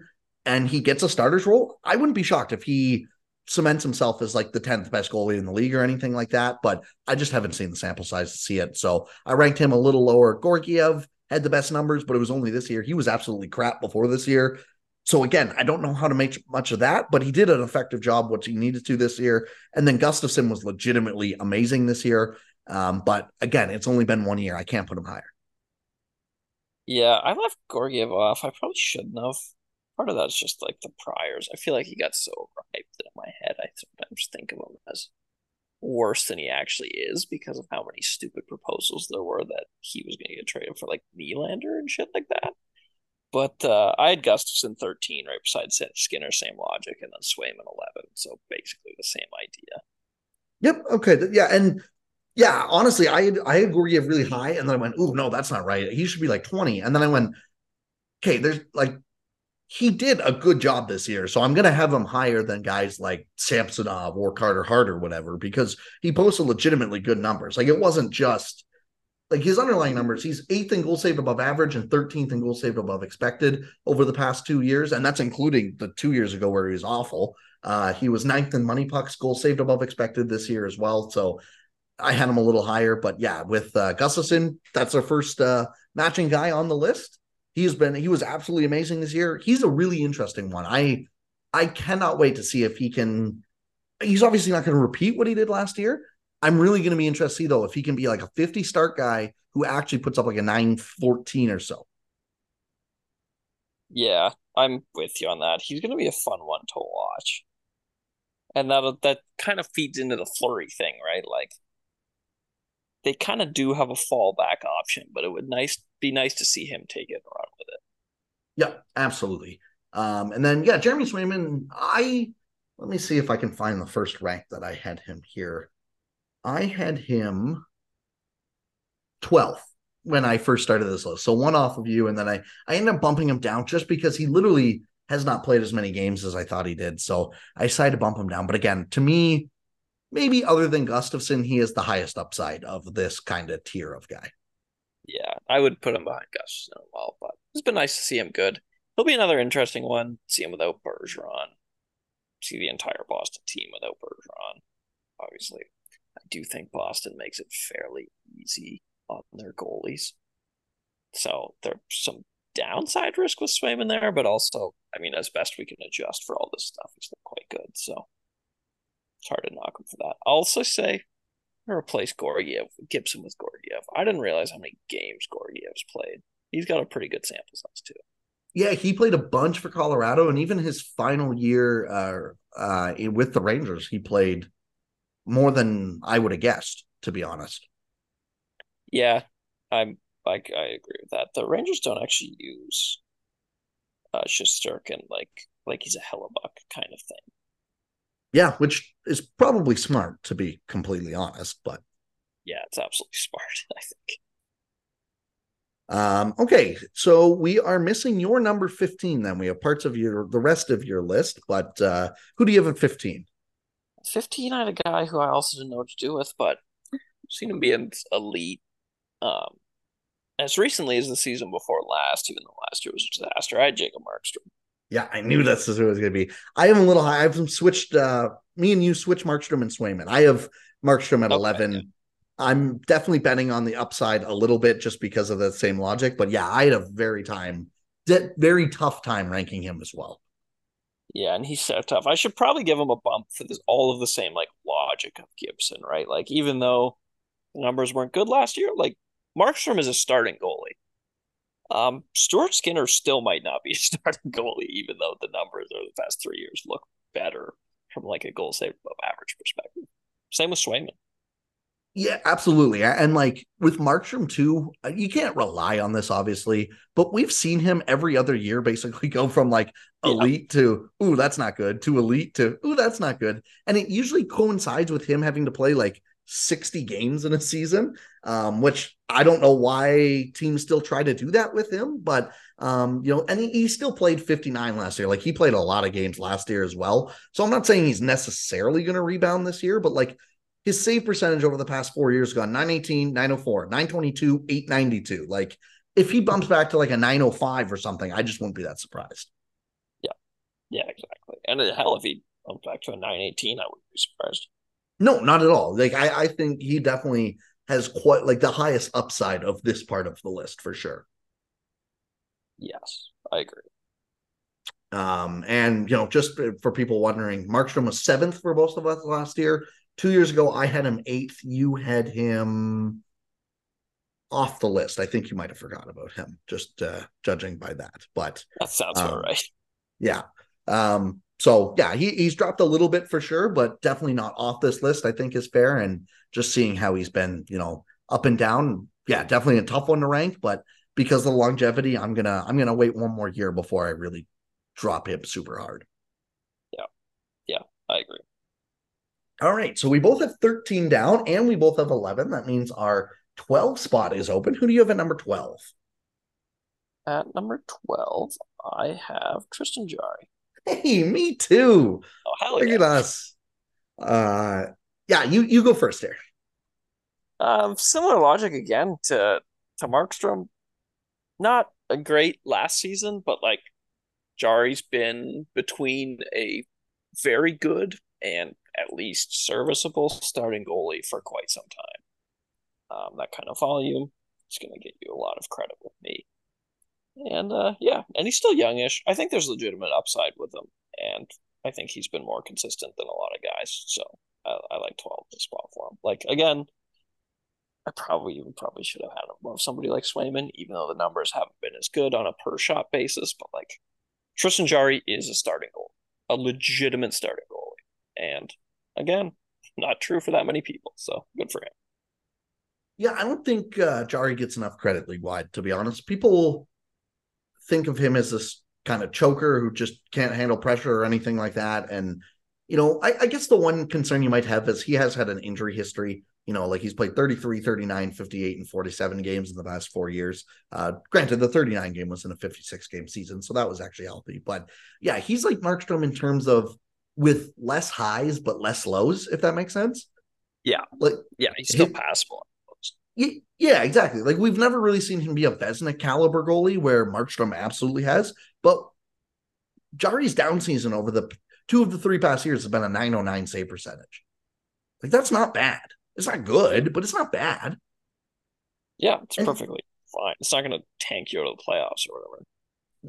and he gets a starter's role, I wouldn't be shocked if he cements himself as like the 10th best goalie in the league or anything like that. But I just haven't seen the sample size to see it. So I ranked him a little lower. Georgiev had the best numbers, but it was only this year. He was absolutely crap before this year. So again, I don't know how to make much of that, but he did an effective job, what he needed to this year. And then Gustavsson was legitimately amazing this year. Um, but again, it's only been one year. I can't put him higher. Yeah, I left Georgiev off. I probably shouldn't have. Part of that's just like the priors. I feel like he got so overhyped that in my head, I sometimes think of him as worse than he actually is because of how many stupid proposals there were that he was going to get traded for like Nylander and shit like that. But uh, I had Gustavsson 13 right beside Skinner, same logic, and then Swayman 11. So basically the same idea. Yep. Okay. Yeah. And yeah, honestly, I had I had Georgiev really high, and then I went, "Ooh, no, that's not right. He should be like 20." And then I went, "Okay, there's like he did a good job this year, so I'm gonna have him higher than guys like Samsonov or Carter Hart or whatever because he posted legitimately good numbers. Like it wasn't just like his underlying numbers. He's eighth in goal saved above average and 13th in goal saved above expected over the past two years, and that's including the two years ago where he was awful. Uh, he was ninth in MoneyPuck's, goal saved above expected this year as well. So I had him a little higher, but yeah, with uh, Gustavsson, that's our first uh, matching guy on the list. He's been he was absolutely amazing this year. He's a really interesting one. I I cannot wait to see if he can. He's obviously not going to repeat what he did last year. I'm really going to be interested to see though if he can be like a 50 start guy who actually puts up like a 914 or so. Yeah, I'm with you on that. He's going to be a fun one to watch. And that that kind of feeds into the Fleury thing, right? Like they kind of do have a fallback option, but it would nice be nice to see him take it and run with it. Yeah, absolutely. Um, and then yeah, Jeremy Swayman, I let me see if I can find the first rank that I had him here. I had him 12th when I first started this list. So one off of you, and then I I ended up bumping him down just because he literally has not played as many games as I thought he did. So I decided to bump him down. But again, to me, maybe other than Gustavsson, he is the highest upside of this kind of tier of guy. Yeah, I would put him behind Gustavsson well, but it's been nice to see him good. He'll be another interesting one. See him without Bergeron. See the entire Boston team without Bergeron. Obviously, I do think Boston makes it fairly easy on their goalies. So there's some downside risk with Swayman there, but also, I mean, as best we can adjust for all this stuff, he's quite good. So it's hard to knock him for that. I'll also say I replace Georgiev, Gibson with Georgiev. I didn't realize how many games Georgiev's played. He's got a pretty good sample size too. Yeah, he played a bunch for Colorado, and even his final year uh, uh, with the Rangers, he played more than I would have guessed, to be honest. Yeah, I'm like I agree with that. The Rangers don't actually use uh Shesterkin like like he's a Hellebuyck kind of thing. Yeah, which is probably smart to be completely honest, but yeah, it's absolutely smart, I think. Um, okay, so we are missing your number 15 then. We have parts of your the rest of your list, but uh who do you have at 15? 15 I had a guy who I also didn't know what to do with, but I've seen him be an elite um as recently as the season before last, even though last year was a disaster. I had Jacob Markstrom. Yeah, I knew that's who it was going to be. I am a little high. I've switched. uh Me and you switch Markstrom and Swayman. I have Markstrom at okay, eleven. Yeah. I'm definitely betting on the upside a little bit just because of that same logic. But yeah, I had a very time, very tough time ranking him as well. Yeah, and he's so tough. I should probably give him a bump for this all of the same like logic of Gibson, right? Like even though the numbers weren't good last year, like Markstrom is a starting goalie. Um, Stuart Skinner still might not be a starting goalie, even though the numbers over the past three years look better from like a goal save above average perspective. Same with Swayman. Yeah, absolutely. And like with Markstrom too, uh, you can't rely on this obviously, but we've seen him every other year basically go from like elite yeah. to ooh, that's not good to elite to ooh, that's not good. And it usually coincides with him having to play like 60 games in a season, um, which I don't know why teams still try to do that with him, but um, you know, and he, he, still played 59 last year. Like he played a lot of games last year as well. So I'm not saying he's necessarily going to rebound this year, but like his save percentage over the past four years gone 918, 904, 922, 892. Like if he bumps back to like a 905 or something, I just wouldn't be that surprised. Yeah. Yeah, exactly. And hell, if he bumps back to a 918, I wouldn't be surprised. No, not at all. Like I, I think he definitely has quite like the highest upside of this part of the list for sure. Yes, I agree. Um, and you know, just for people wondering, Markstrom was seventh for most of us last year. Two years ago, I had him eighth. You had him off the list. I think you might have forgot about him, just uh, judging by that. But that sounds um, right. Yeah. Um, so yeah, he, he's dropped a little bit for sure, but definitely not off this list. I think is fair, and just seeing how he's been, you know, up and down. Yeah, definitely a tough one to rank, but because of the longevity, I'm gonna I'm gonna wait one more year before I really drop him super hard. Yeah, yeah, I agree. All right, so we both have 13 down, and we both have 11. That means our 12 spot is open. Who do you have at number 12? At number 12, I have Tristan Jarry. Hey, me too. Oh, hell Look yeah. at us. Uh, yeah, you you go first here. Um, similar logic again to to Markstrom. Not a great last season, but like Jarry's been between a very good and at least serviceable starting goalie for quite some time. Um, that kind of volume is going to get you a lot of credit with me. And uh, yeah, and he's still youngish. I think there's legitimate upside with him, and I think he's been more consistent than a lot of guys. So I, I like 12 the spot for him. Like again, I probably even probably should have had him above somebody like Swayman, even though the numbers haven't been as good on a per shot basis. But like Tristan Jarry is a starting goal, a legitimate starting goalie, and again, not true for that many people. So good for him. Yeah, I don't think uh, Jarry gets enough credit league wide. To be honest, people think of him as this kind of choker who just can't handle pressure or anything like that. And, you know, I, I, guess the one concern you might have is he has had an injury history. You know, like he's played 33, 39, 58, and 47 games in the past four years. Uh, granted, the 39 game was in a 56 game season, so that was actually healthy. But yeah, he's like Markstrom in terms of with less highs but less lows, if that makes sense. Yeah. Like yeah, he's still passable yeah, exactly. Like we've never really seen him be a Vezina caliber goalie where Markstrom absolutely has, but Jarry's down season over the two of the three past years has been a 909 save percentage. Like that's not bad. It's not good, but it's not bad. Yeah, it's and, perfectly fine. It's not going to tank you out of the playoffs or whatever.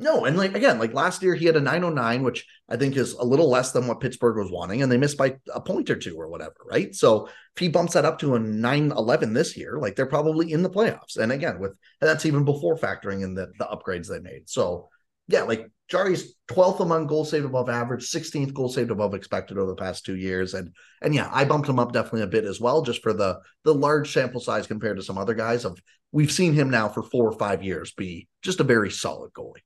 No, and like again, like last year he had a 909, which I think is a little less than what Pittsburgh was wanting, and they missed by a point or two or whatever, right? So if he bumps that up to a 911 this year, like they're probably in the playoffs. And again, with and that's even before factoring in the, the upgrades they made. So yeah, like Jarry's 12th among goal saved above average, 16th goal saved above expected over the past two years. And and yeah, I bumped him up definitely a bit as well, just for the the large sample size compared to some other guys. Of we've seen him now for four or five years be just a very solid goalie.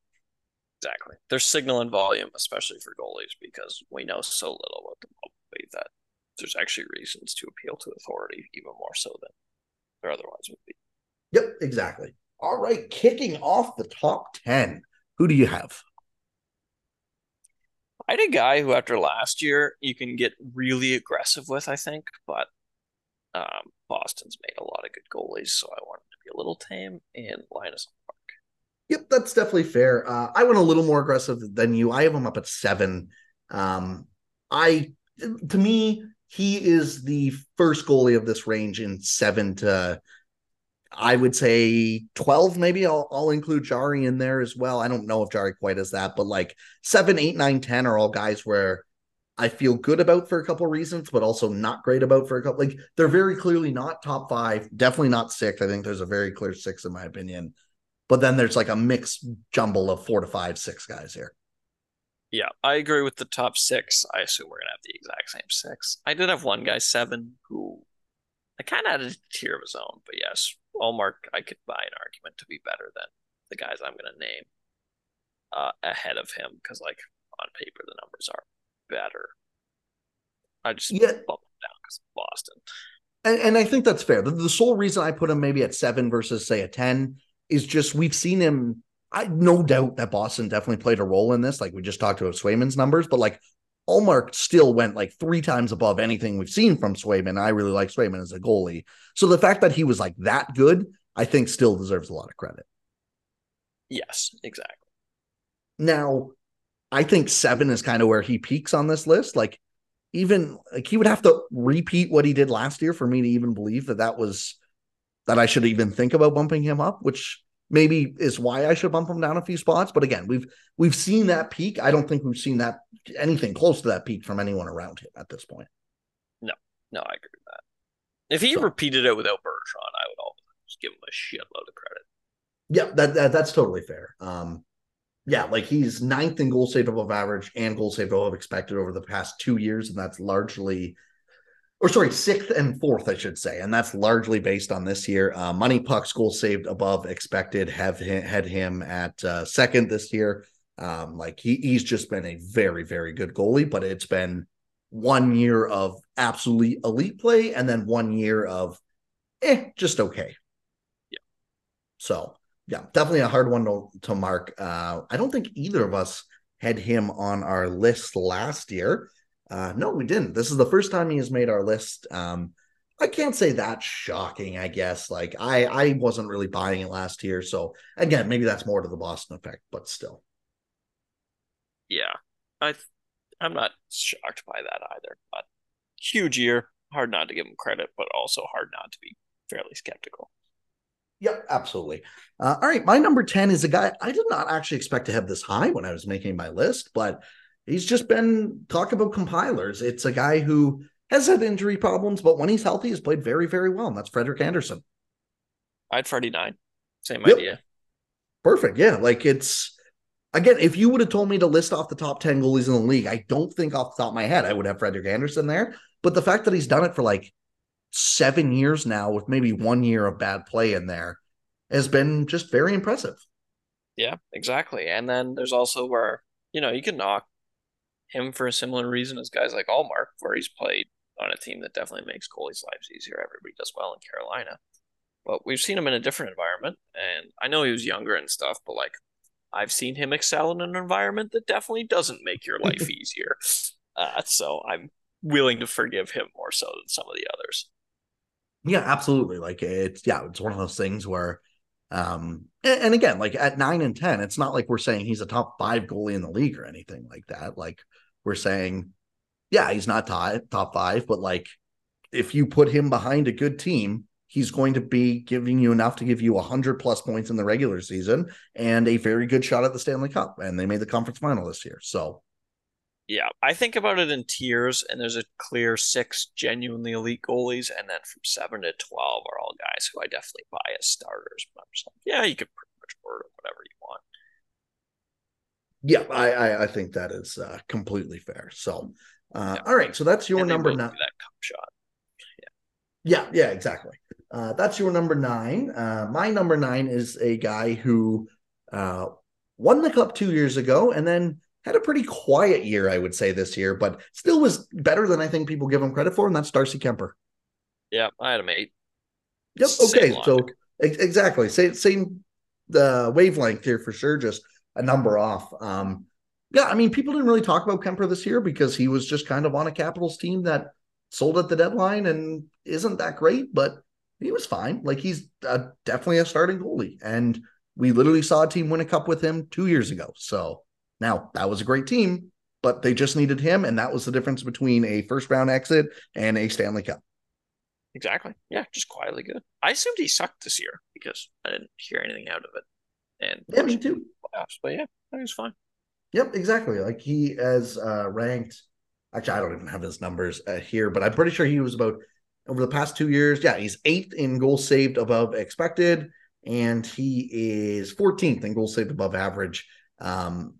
Exactly. There's signal and volume, especially for goalies, because we know so little about the public that there's actually reasons to appeal to authority even more so than there otherwise would be. Yep, exactly. All right, kicking off the top 10. Who do you have? I had a guy who, after last year, you can get really aggressive with, I think, but um, Boston's made a lot of good goalies, so I wanted to be a little tame and Linus Yep, that's definitely fair. Uh, I went a little more aggressive than you. I have him up at seven. Um, I, to me, he is the first goalie of this range in seven to, I would say twelve. Maybe I'll, I'll include Jarry in there as well. I don't know if Jarry quite is that, but like seven, eight, nine, ten are all guys where I feel good about for a couple reasons, but also not great about for a couple. Like they're very clearly not top five, definitely not six. I think there's a very clear six in my opinion. But then there's like a mixed jumble of four to five, six guys here. Yeah, I agree with the top six. I assume we're gonna have the exact same six. I did have one guy seven who I kind of had a tier of his own, but yes, Ullmark I could buy an argument to be better than the guys I'm gonna name uh, ahead of him because like on paper the numbers are better. I just yeah. bumped him down because Boston. And, and, I think that's fair. The, the sole reason I put him maybe at seven versus say a ten is just we've seen him. I no doubt that Boston definitely played a role in this. Like we just talked about Swayman's numbers, but like Ullmark still went like three times above anything we've seen from Swayman. I really like Swayman as a goalie. So the fact that he was like that good, I think still deserves a lot of credit. Yes, exactly. Now, I think seven is kind of where he peaks on this list. Like, even like he would have to repeat what he did last year for me to even believe that that was that I should even think about bumping him up, which maybe is why I should bump him down a few spots. But again, we've we've seen that peak. I don't think we've seen that anything close to that peak from anyone around him at this point. No, no, I agree with that. If he so, repeated it without Bergeron, I would always give him a shitload of credit. Yeah, that, that that's totally fair. Um, yeah, like he's ninth in goal saved above average and goal saved above expected over the past two years, and that's largely or sorry, sixth and fourth, I should say, and that's largely based on this year. Uh, MoneyPuck school saved above expected have had him at uh, second this year. Um, like he, he's just been a very, very good goalie, but it's been one year of absolutely elite play and then one year of eh, just okay. Yeah. So yeah, definitely a hard one to, to mark. Uh, I don't think either of us had him on our list last year. Uh, no, we didn't. This is the first time he has made our list. Um, I can't say that's shocking. I guess like I I wasn't really buying it last year, so again, maybe that's more to the Boston effect, but still. Yeah, I I'm not shocked by that either. But huge year. Hard not to give him credit, but also hard not to be fairly skeptical. Yep, absolutely. Uh, all right, my number 10 is a guy I did not actually expect to have this high when I was making my list, but he's just been talk about compilers. It's a guy who has had injury problems, but when he's healthy, has played very, very well, and that's Frederik Andersen. I had Freddie nine. Same yep. idea. Perfect. Yeah. Like it's again, if you would have told me to list off the top 10 goalies in the league, I don't think off the top of my head I would have Frederik Andersen there. But the fact that he's done it for like seven years now with maybe one year of bad play in there has been just very impressive. Yeah, exactly. And then there's also where, you know, you can knock him for a similar reason as guys like Ullmark, where he's played on a team that definitely makes goalies' lives easier. Everybody does well in Carolina. But we've seen him in a different environment. And I know he was younger and stuff, but like I've seen him excel in an environment that definitely doesn't make your life easier. Uh, so I'm willing to forgive him more so than some of the others. Yeah, absolutely. Like it's yeah, it's one of those things where um and, and, again, like at nine and ten, it's not like we're saying he's a top five goalie in the league or anything like that. Like we're saying, yeah, he's not top top five, but like if you put him behind a good team, he's going to be giving you enough to give you 100 plus points in the regular season and a very good shot at the Stanley Cup. And they made the conference final this year. So yeah, I think about it in tiers, and there's a clear six genuinely elite goalies, and then from seven to twelve are all guys who I definitely buy as starters. But I'm just like, yeah, you could pretty much order whatever you want. Yeah, I I, I think that is uh, completely fair. So, uh, yeah. all right, so that's your number nine. That cup shot. Yeah, yeah, yeah, exactly. Uh, that's your number nine. Uh, my number nine is a guy who uh, won the cup two years ago, and then had a pretty quiet year, I would say, this year, but still was better than I think people give him credit for, and that's Darcy Kuemper. Yeah, I had him eight. Yep. Okay. So exactly same same the wavelength here for sure. Just a number off. Um, yeah, I mean, people didn't really talk about Kuemper this year because he was just kind of on a Capitals team that sold at the deadline and isn't that great, but he was fine. Like he's uh, definitely a starting goalie, and we literally saw a team win a cup with him two years ago. So now, that was a great team, but they just needed him. And that was the difference between a first round exit and a Stanley Cup. Exactly. Yeah, just quietly good. I assumed he sucked this year because I didn't hear anything out of it. And yeah, me too. Playoffs, but yeah, was fine. Yep, exactly. Like he has uh, ranked. Actually, I don't even have his numbers uh, here, but I'm pretty sure he was about over the past two years. Yeah, he's eighth in goals saved above expected, and he is 14th in goals saved above average. Um,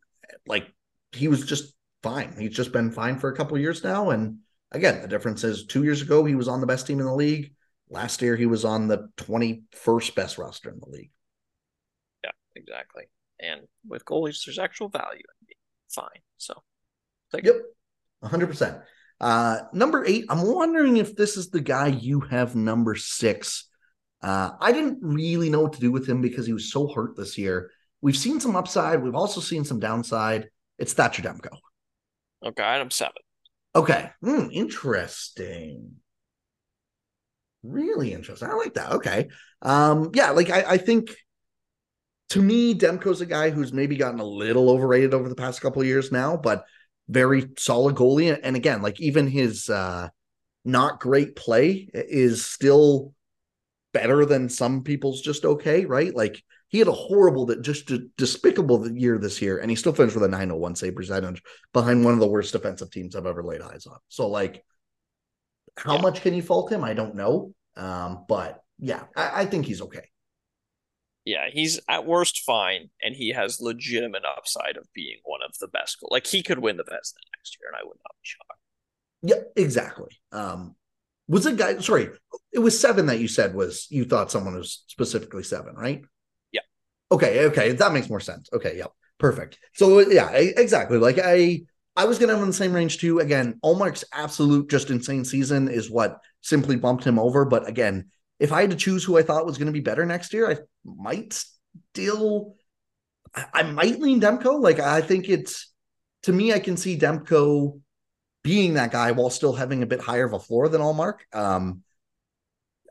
like he was just fine. He's just been fine for a couple years now. And again, the difference is two years ago he was on the best team in the league. Last year he was on the 21st best roster in the league. Exactly. And with goalies, there's actual value in being fine. So, yep, 100%. Uh, number eight, I'm wondering if this is the guy you have number six. Uh, I didn't really know what to do with him because he was so hurt this year. We've seen some upside. We've also seen some downside. It's Thatcher Demko. Okay, item seven. Okay, mm, interesting. Really interesting. I like that. Okay, um, yeah, like I, I think to me, Demko's a guy who's maybe gotten a little overrated over the past couple of years now, but very solid goalie. And again, like even his uh, not great play is still better than some people's just okay, right? Like he had a horrible, that just a despicable year this year, and he still finished with a 901 save percentage behind one of the worst defensive teams I've ever laid eyes on. So, like, how yeah. much can you fault him? I don't know. Um, but yeah, I, I think he's okay. Yeah, he's at worst fine, and he has legitimate upside of being one of the best. Like he could win the best next year, and I would not be shocked. Yeah, exactly. Um, was it guy? Sorry, it was seven that you said was you thought someone was specifically seven, right? Yeah. Okay, okay, that makes more sense. Okay, yep, perfect. So yeah, exactly. Like I, I was gonna have in the same range too. Again, Ullmark's absolute just insane season is what simply bumped him over. But again, if I had to choose who I thought was going to be better next year, I might still, I, I might lean Demko. Like I think it's to me, I can see Demko being that guy while still having a bit higher of a floor than Ullmark. Um,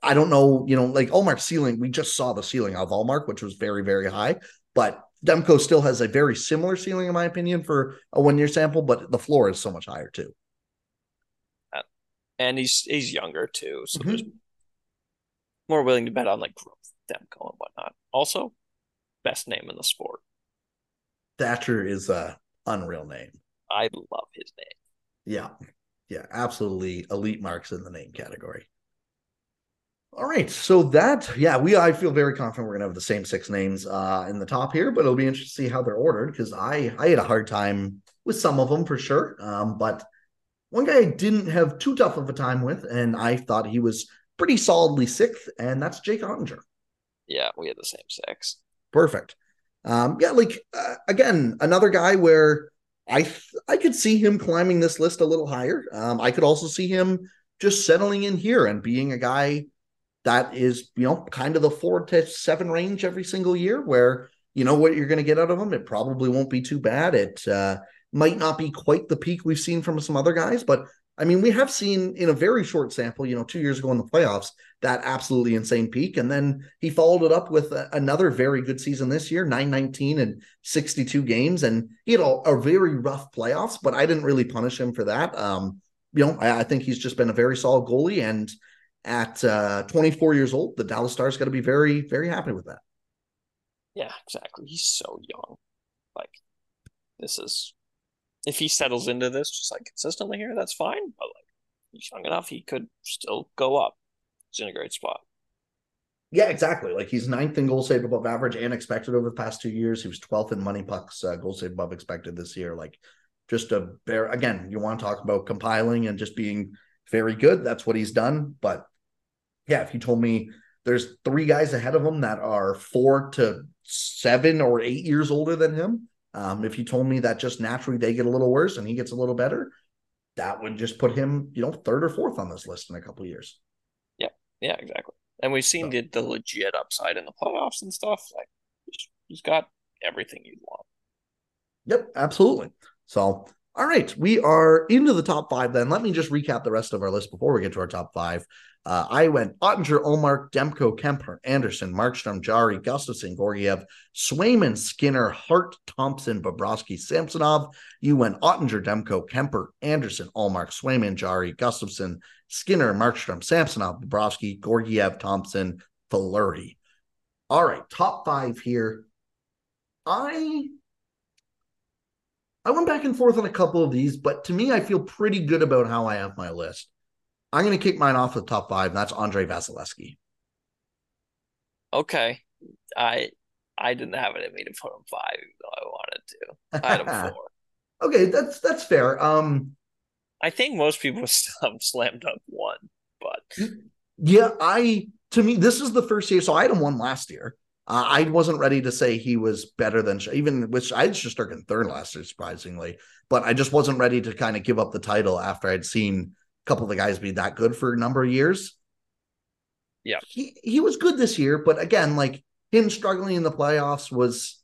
I don't know, you know, like Ullmark's ceiling, we just saw the ceiling of Ullmark, which was very, very high. But Demko still has a very similar ceiling, in my opinion, for a one year sample, but the floor is so much higher too. and he's he's younger too, so Mhm. there's more willing to bet on like growth, Demko and whatnot. Also, best name in the sport. Thatcher is a unreal name. I love his name. Yeah. Yeah, absolutely elite marks in the name category. All right. So that, yeah, we I feel very confident we're gonna have the same six names uh in the top here, but it'll be interesting to see how they're ordered because I I had a hard time with some of them for sure. Um, but one guy I didn't have too tough of a time with, and I thought he was pretty solidly sixth, and that's Jake Oettinger. Yeah, we had the same six. Perfect. Um, yeah, like uh, again, another guy where I th- I could see him climbing this list a little higher. Um, I could also see him just settling in here and being a guy that is, you know, kind of the four to seven range every single year, where you know what you're going to get out of him. It probably won't be too bad. It uh, might not be quite the peak we've seen from some other guys, but I mean, we have seen in a very short sample, you know, two years ago in the playoffs, that absolutely insane peak. And then he followed it up with a, another very good season this year 919 and 62 games. And he had a, a very rough playoffs, but I didn't really punish him for that. Um, you know, I, I think he's just been a very solid goalie. And at uh, 24 years old, the Dallas Stars got to be very, very happy with that. Yeah, exactly. He's so young. Like, this is if he settles into this just like consistently here, that's fine. But like, he's young enough; he could still go up. He's in a great spot. Yeah, exactly. Like he's ninth in goal saved above average and expected over the past two years. He was 12th in MoneyPuck's, uh, goal saved above expected this year. Like just a bare, again, you want to talk about compiling and just being very good. That's what he's done. But yeah, if you told me there's three guys ahead of him that are four to seven or eight years older than him, um, if you told me that just naturally they get a little worse and he gets a little better, that would just put him, you know, third or fourth on this list in a couple years. Yeah, yeah, exactly. And we've seen So- the, the legit upside in the playoffs and stuff. Like he's- he's got everything you'd want. Yep, absolutely. So, all right, we are into the top five. Then let me just recap the rest of our list before we get to our top five. Uh, I went Oettinger, Ullmark, Demko, Kuemper, Andersen, Markstrom, Jarry, Gustavsson, Georgiev, Swayman, Skinner, Hart, Thompson, Bobrovsky, Samsonov. You went Oettinger, Demko, Kuemper, Andersen, Ullmark, Swayman, Jarry, Gustavsson, Skinner, Markstrom, Samsonov, Bobrovsky, Georgiev, Thompson, Fleury. All right, top five here. I I went back and forth on a couple of these, but to me, I feel pretty good about how I have my list. I'm going to kick mine off with top five, and that's Andrei Vasilevskiy. Okay, I I didn't have it in me to put him five, even though I wanted to. I had him four. okay, that's that's fair. Um, I think most people um, slammed up one, but yeah, I to me this is the first year. So I had him one last year. Uh, I wasn't ready to say he was better than even which I just started third last year, surprisingly. But I just wasn't ready to kind of give up the title after I'd seen couple of the guys be that good for a number of years. Yeah. he he was good this year, but again, like him struggling in the playoffs was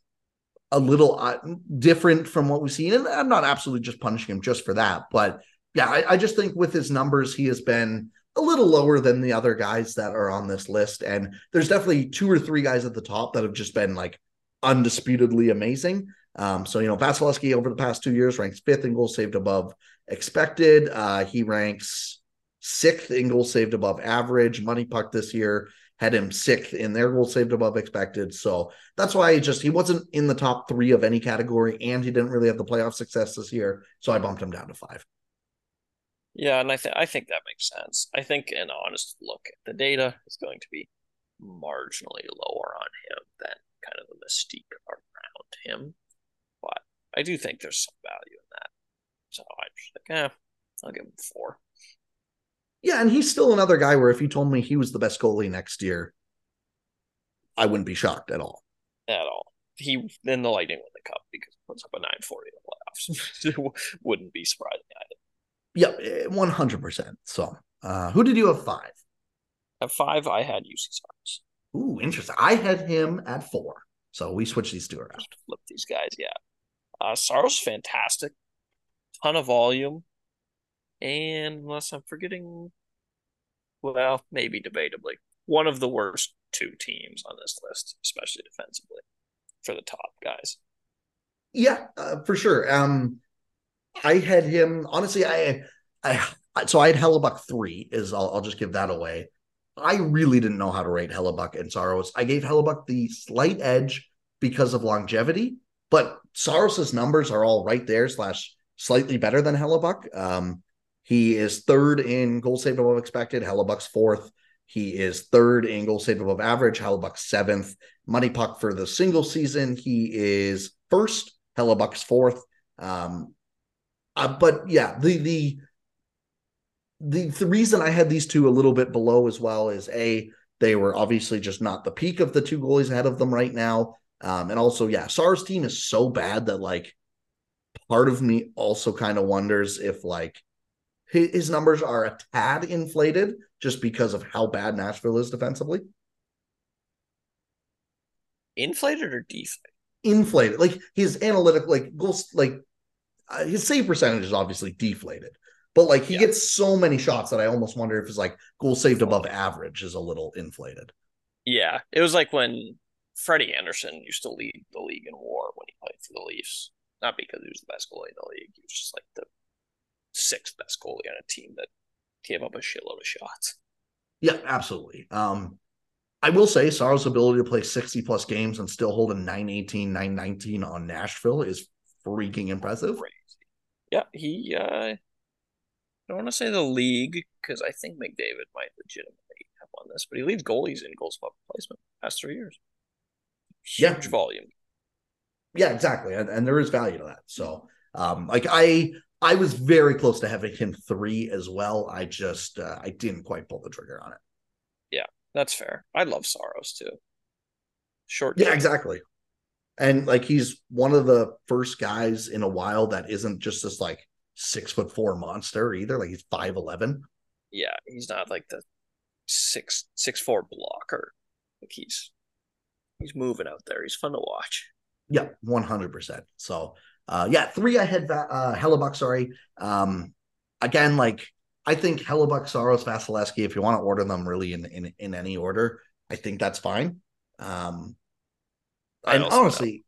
a little uh, different from what we've seen. And I'm not absolutely just punishing him just for that, but yeah, I, I just think with his numbers, he has been a little lower than the other guys that are on this list. And there's definitely two or three guys at the top that have just been like undisputedly amazing. Um, so, you know, Vasilevskiy over the past two years ranks fifth in goals saved above expected. Uh, he ranks sixth in goals saved above average. MoneyPuck this year had him sixth in their goals saved above expected. So that's why he just he wasn't in the top three of any category, and he didn't really have the playoff success this year. So I bumped him down to five. yeah, and I think I think that makes sense. I think an honest look at the data is going to be marginally lower on him than kind of the mystique around him, but I do think there's some value in that. So I'm just like, eh, I'll give him four. Yeah, and he's still another guy where if you told me he was the best goalie next year, I wouldn't be shocked at all. at all. He then the Lightning win the cup because he puts up a 940 in the playoffs. Wouldn't be surprising either. Yeah, one hundred percent. So, uh, who did you have five? At five, I had Juuse Saros. Ooh, interesting. I had him at four, so we switched these two around. Flip these guys, yeah. Uh Saros fantastic. Ton of volume. And unless I'm forgetting well, maybe debatably. One of the worst two teams on this list, especially defensively, for the top guys. Yeah, uh, for sure. Um, I had him honestly. I, I, so I had Hellebuyck three. Is I'll, I'll just give that away. I really didn't know how to rate Hellebuyck and Saros. I gave Hellebuyck the slight edge because of longevity, but Saros's numbers are all right there slash slightly better than Hellebuyck. Um, he is third in goal saved above expected. Hellebuyck's fourth. He is third in goal saved above average. Hellebuyck's seventh. MoneyPuck for the single season. He is first. Hellebuyck's fourth. Um, uh, but yeah, the the the the reason I had these two a little bit below as well is a they were obviously just not the peak of the two goalies ahead of them right now. Um, and also, yeah, Saros' team is so bad that like part of me also kind of wonders if like his, numbers are a tad inflated just because of how bad Nashville is defensively. Inflated or deflated? Inflated. Like his analytic, like goals, like uh, his save percentage is obviously deflated. But like he yeah. gets so many shots that I almost wonder if his like goal saved above average is a little inflated. Yeah, it was like when Freddie Andersen used to lead the league in WAR when he played for the Leafs. Not because he was the best goalie in the league; he was just like the sixth best goalie on a team that gave up a shitload of shots. Yeah, absolutely. Um, I will say Saros' ability to play 60 plus games and still hold a 918, 919 on Nashville is freaking impressive. Crazy. Yeah, he uh I don't want to say the league because I think McDavid might legitimately have won this, but he leads goalies in goals above replacement past three years. Huge yeah. volume. Yeah, exactly, and, and there is value to that. So, um, like I, I was very close to having him three as well. I just, uh, I didn't quite pull the trigger on it. Yeah, that's fair. I love Saros too. Short. Yeah, exactly. And like he's one of the first guys in a while that isn't just this like six foot four monster either. Like he's five eleven. Yeah, he's not like the six six four blocker. Like he's he's moving out there. He's fun to watch. Yeah, one hundred percent. So uh yeah, three I had uh Hellebuyck, sorry. Um again, like I think Hellebuyck, Saros, Vasilevskiy, if you want to order them really in in, in any order, I think that's fine. Um and honestly,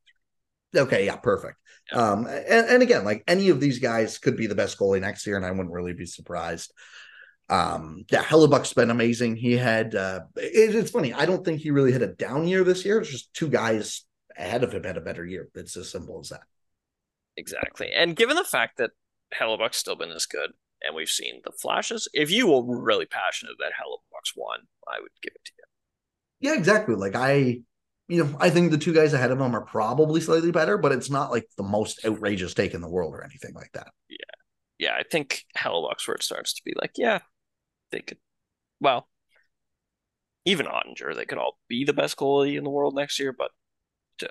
okay, yeah, perfect. Um, and, and again, like any of these guys could be the best goalie next year, and I wouldn't really be surprised. Um, yeah, Hellebuyck's been amazing. He had uh, it, it's funny. I don't think he really had a down year this year. It's just two guys ahead of him had a better year. It's as simple as that. Exactly. And given the fact that Hellebuyck's still been this good, and we've seen the flashes, if you were really passionate that Hellebuyck's won, I would give it to you. Yeah, exactly. Like I you know, I think the two guys ahead of him are probably slightly better, but it's not like the most outrageous take in the world or anything like that. Yeah. Yeah. I think Hellebuyck's where it starts to be like, yeah, they could, well, even Oettinger, they could all be the best goalie in the world next year, but to,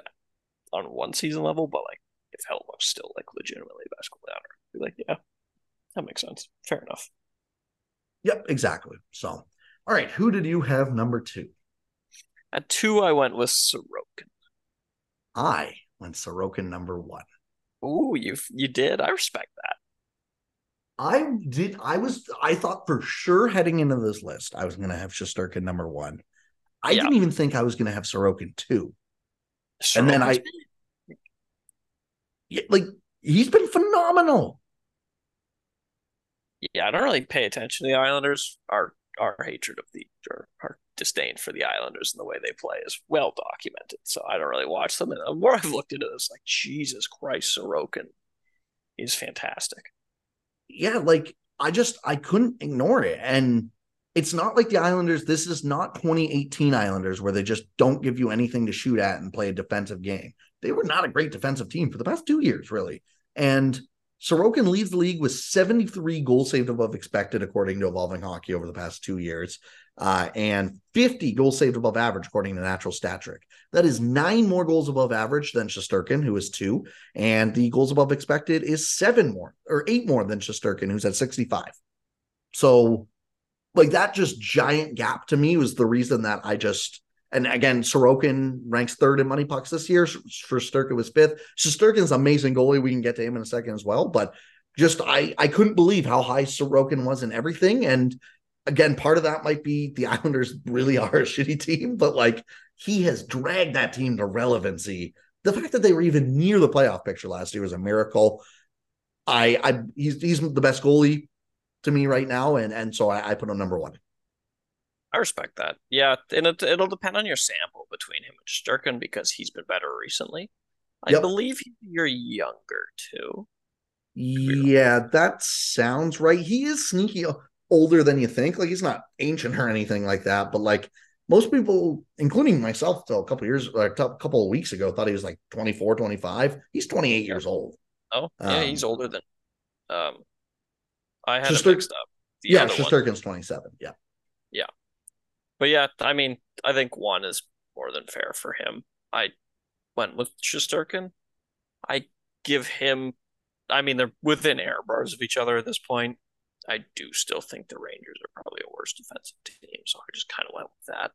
on one season level, but like if Hellebuyck's still like legitimately best goalie on be like, yeah, that makes sense. Fair enough. Yep, exactly. So, all right, who did you have number two? At two, I went with Sorokin. I went Sorokin number one. Ooh, you you did. I respect that. I did. I was. I thought for sure heading into this list, I was going to have Shesterkin number one. I yeah. didn't even think I was going to have Sorokin two. And then I, yeah, like he's been phenomenal. Yeah, I don't really pay attention to the Islanders. Our our hatred of the or our disdain for the Islanders and the way they play is well documented. So I don't really watch them. And the more I've looked into this, like Jesus Christ, Sorokin is fantastic. Yeah, like I just I couldn't ignore it. And it's not like the Islanders. This is not 2018 Islanders where they just don't give you anything to shoot at and play a defensive game. They were not a great defensive team for the past two years, really. And Sorokin leads the league with 73 goals saved above expected, according to Evolving Hockey over the past two years, uh, and 50 goals saved above average, according to Natural Stat Trick. That is nine more goals above average than Shesterkin, who is two, and the goals above expected is seven more or eight more than Shesterkin, who's at 65. So, like that just giant gap to me was the reason that I just and again, Sorokin ranks third in MoneyPuck's this year. Shesterkin was fifth. Shesterkin's amazing goalie. We can get to him in a second as well. But just I I couldn't believe how high Sorokin was in everything. And again, part of that might be the Islanders really are a shitty team, but like he has dragged that team to relevancy. The fact that they were even near the playoff picture last year was a miracle. I I he's he's the best goalie to me right now, and and so I, I put him number one. I respect that. Yeah, and it, it'll depend on your sample between him and Shesterkin because he's been better recently. I Yep. believe you're younger too. Yeah, that sounds right. He is sneaky older than you think. Like he's not ancient or anything like that, but like most people, including myself, till a couple years, like a couple of weeks ago, thought he was like 24, 25. He's 28 years old. Oh, yeah, Um, he's older than. Um, I had it mixed up. The yeah, one. Shesterkin's 27. Yeah. Yeah, but yeah, I mean, I think one is more than fair for him. I went with Shesterkin. I give him. I mean, they're within air bars of each other at this point. I do still think the Rangers are probably a worse defensive team, so I just kind of went with that.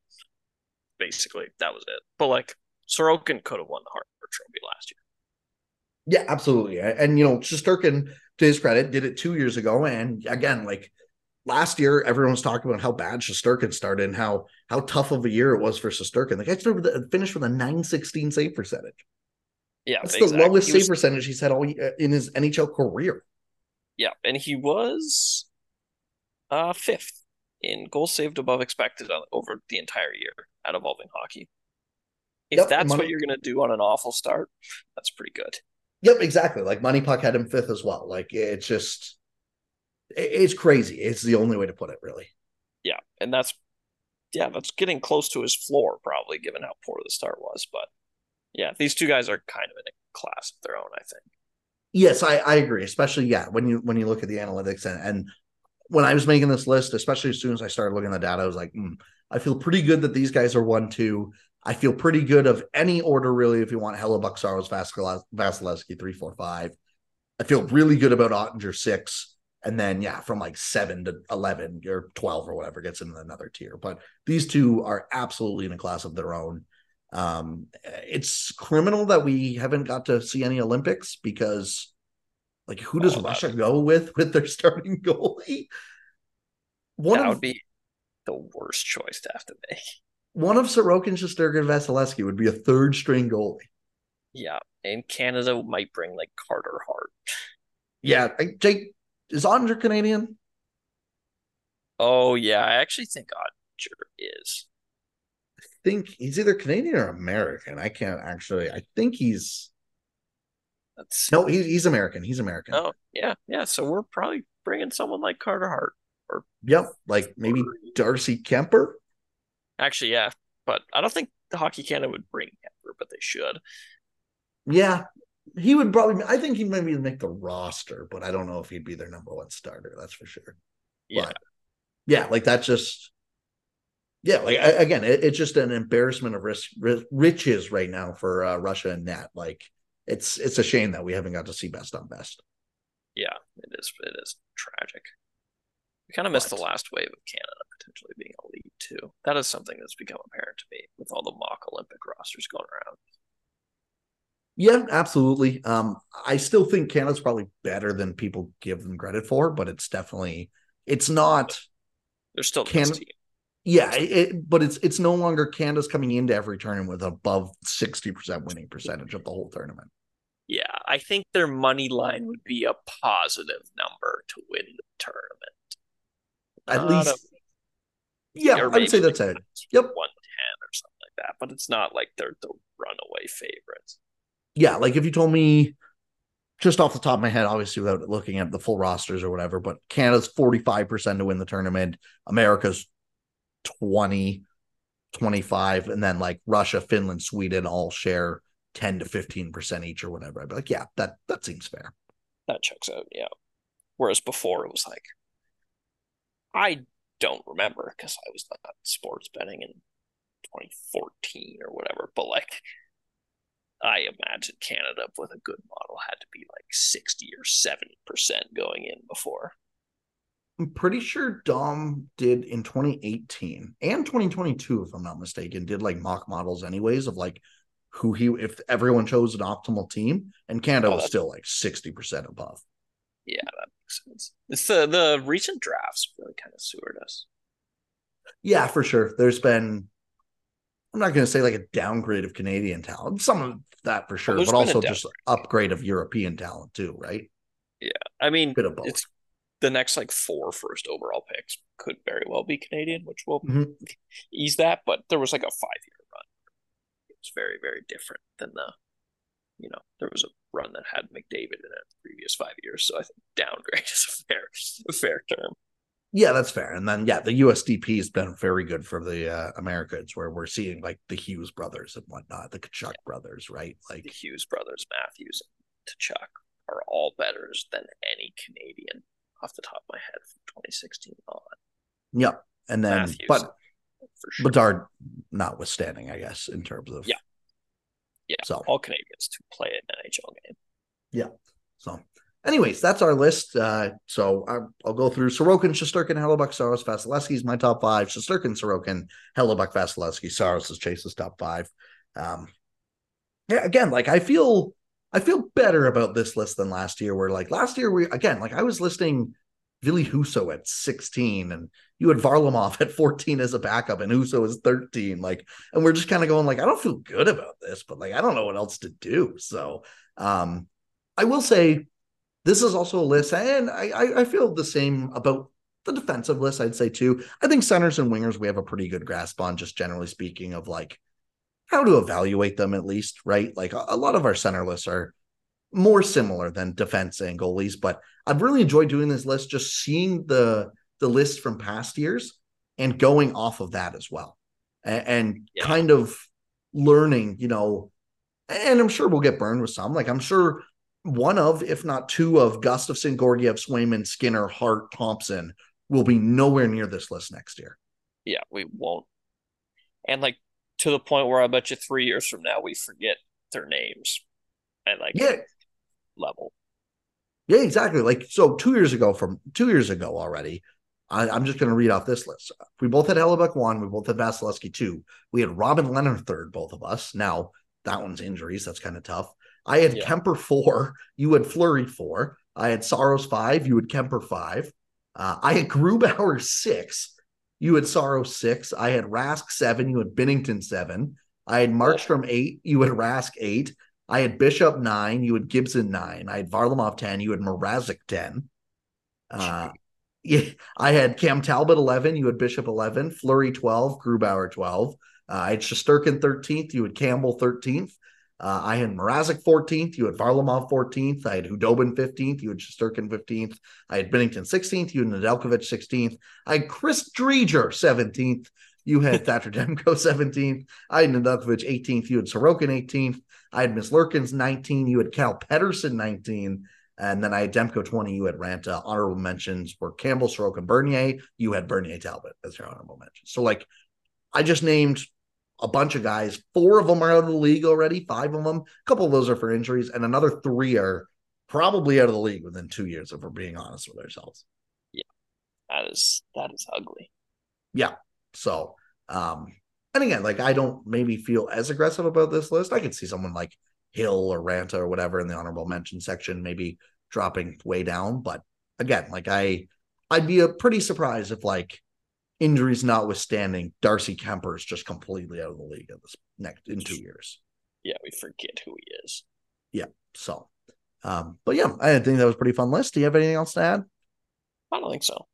Basically, that was it. But like, Sorokin could have won the Hart Trophy last year. Yeah, absolutely. And, you know, Shesterkin, to his credit, did it two years ago. And again, like last year, everyone was talking about how bad Shesterkin started and how how tough of a year it was for Shesterkin. The guy started with finished with a 916 save percentage. Yeah, That's exactly. the lowest He save was- percentage he's had all uh, in his NHL career. Yeah, and he was uh fifth in goals saved above expected over the entire year at Evolving Hockey. If Yep, that's money- what you're gonna do on an awful start, that's pretty good. Yep, exactly. Like MoneyPuck had him fifth as well. Like it's just, it's crazy. It's the only way to put it, really. Yeah, and that's yeah, that's getting close to his floor probably, given how poor the start was. But yeah, these two guys are kind of in a class of their own, I think. Yes, I, I agree. Especially yeah, when you when you look at the analytics and and when I was making this list, especially as soon as I started looking at the data, I was like, hmm, I feel pretty good that these guys are one two. I feel pretty good of any order really. If you want Hellebuyck, Saros, Vasil- Vasilevskiy, three, four, five. I feel really good about Oettinger six, and then yeah, from like seven to eleven or twelve or whatever gets into another tier. But these two are absolutely in a class of their own. Um, it's criminal that we haven't got to see any Olympics because, like, who does Oh, Russia go with with their starting goalie? One that of would be the worst choice to have to make. One of Sorokin, Shesterkin, Vasilevskiy would be a third string goalie. Yeah, and Canada might bring like Carter Hart. Yeah, I- Jake is Andre Canadian. Oh yeah, I actually think Oettinger is. I think he's either Canadian or American. I can't actually. I think he's That's no, he's he's American. He's American. Oh yeah, yeah. So we're probably bringing someone like Carter Hart. Or yep, like maybe Darcy Kuemper. Actually, yeah, but I don't think the Hockey Canada would bring Kuemper, but they should. Yeah, he would probably. I think he might maybe make the roster, but I don't know if he'd be their number one starter. That's for sure. Yeah, But, yeah, like that's just. Yeah, like I, again, it, it's just an embarrassment of risk, riches right now for uh, Russia and net. Like it's it's a shame that we haven't got to see best on best. yeah. It is. It is tragic. We kind of missed the last wave of Canada potentially being a elite too. That is something that's become apparent to me with all the mock Olympic rosters going around. Yeah, absolutely. Um, I still think Canada's probably better than people give them credit for, but it's definitely it's not. They're still the Can- best team. Yeah, it, but it's it's no longer Canada's coming into every tournament with above sixty percent winning percentage of the whole tournament. Yeah, I think their money line would be a positive number to win the tournament. At Not least, a- yeah, I would say that's it. Yep. 110 or something like that, but it's not like they're the runaway favorites. Yeah, like if you told me just off the top of my head, obviously without looking at the full rosters or whatever, but Canada's forty five percent to win the tournament, America's 20, 25, and then like Russia, Finland, Sweden all share ten to fifteen percent each or whatever. I'd be like, yeah, that that seems fair. That checks out, yeah. Whereas before it was like, I don't remember because I was not sports betting in 2014 or whatever, but like, I imagine Canada with a good model had to be like 60 or 70% going in before. I'm pretty sure Dom did in 2018 and 2022, if I'm not mistaken, did like mock models anyways of like who he if everyone chose an optimal team, and Canada Oh, was still like 60% above. Yeah, that sense. It's the the recent drafts really kind of sewered us. Yeah, for sure. There's been I'm not going to say like a downgrade of Canadian talent, some of that for sure, but also just upgrade of European talent too, right? Yeah, I mean, Bit of both. it's the next like four first overall picks could very well be Canadian, which will Mhm. ease that. But there was like a five year run. It was very, very different than the, you know, there was a run that had McDavid in it previous five years. So I think downgrade is a fair, a fair term. Yeah, that's fair. And then yeah, the USDP has been very good for the uh, Americans, where we're seeing like the Hughes brothers and whatnot, the Tkachuk brothers, right? Like The Hughes brothers, Matthews, and Tkachuk are all better than any Canadian off the top of my head from 2016 on. yeah, and then Matthews, but sure. Bedard notwithstanding, I guess in terms of Yeah. Yeah, So all Canadians to play an NHL game. Yeah. So, anyways, that's our list. Uh, so I, I'll go through Sorokin, Shesterkin, Hellebuyck, Saros, Vasilevskiy is my top five. Shesterkin, Sorokin, Hellebuyck, Vasilevskiy, Saros is Chase's top five. Um, yeah, again, like I feel, I feel better about this list than last year. Where like last year we again, like I was listing Ville Husso at sixteen, and you had Varlamov at fourteen as a backup, and Huso is thirteen. Like, and we're just kind of going like, I don't feel good about this, but like I don't know what else to do. So, um, I will say this is also a list, and I, I, I feel the same about the defensive list. I'd say too. I think centers and wingers we have a pretty good grasp on, just generally speaking, of like how to evaluate them at least, right? Like a, a lot of our center lists are more similar than defense and goalies, but I've really enjoyed doing this list, just seeing the the list from past years and going off of that as well, and, and Yeah. kind of learning, you know. And I'm sure we'll get burned with some. Like I'm sure one of, if not two of Gustavsson, Georgiev, Swayman, Skinner, Hart, Thompson will be nowhere near this list next year. Yeah, we won't. And like to the point where I bet you three years from now we forget their names at like Yeah, level. yeah, exactly. Like so, two years ago, from two years ago already, I, I'm just going to read off this list. We both had Hellebuyck one. We both had Vasilevskiy two. We had Robin Lehner third, both of us. Now that one's injuries. That's kind of tough. I had Yeah. Kuemper four. You had Fleury four. I had Saros five. You had Kuemper five. Uh, I had Grubauer six. You had Saros six. I had Rask seven. You had Binnington seven. I had Markstrom eight. You had Rask eight. I had Bishop nine. You had Gibson nine. I had Varlamov ten. You had Mrazek ten. Uh, yeah, I had Cam Talbot eleven. You had Bishop eleven. Fleury twelve. Grubauer twelve. Uh, I had Shesterkin thirteenth. You had Campbell thirteenth. Uh, I had Mrazek 14th. You had Varlamov 14th. I had Khudobin 15th. You had Shesterkin 15th. I had Binnington 16th. You had Nedeljkovic 16th. I had Chris Driedger 17th. You had Thatcher Demko 17th. I had Nedeljkovic 18th. You had Sorokin 18th. I had Merzlikins 19. You had Cal Petersen 19. And then I had Demko 20. You had Raanta. Honorable mentions were Campbell, Sorokin, Bernier. You had Bernier Talbot as your honorable mention. So, like, I just named a bunch of guys. Four of them are out of the league already. Five of them, a couple of those are for injuries, and another three are probably out of the league within two years. If we're being honest with ourselves. Yeah. That is that is ugly. Yeah. So, um, and again, like I don't maybe feel as aggressive about this list. I could see someone like Hill or Raanta or whatever in the honorable mention section, maybe dropping way down. But again, like I, I'd be a pretty surprised if like injuries notwithstanding, Darcy Kuemper is just completely out of the league in this next in two years. Yeah, we forget who he is. Yeah. So, um, but yeah, I think that was a pretty fun list. Do you have anything else to add? I don't think so.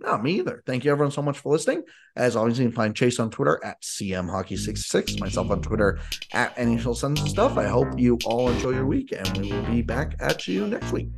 No, me either. Thank you everyone so much for listening. As always, you can find Chase on Twitter at CMHockey66, myself on Twitter at NHL Sons and Stuff. I hope you all enjoy your week, and we will be back at you next week.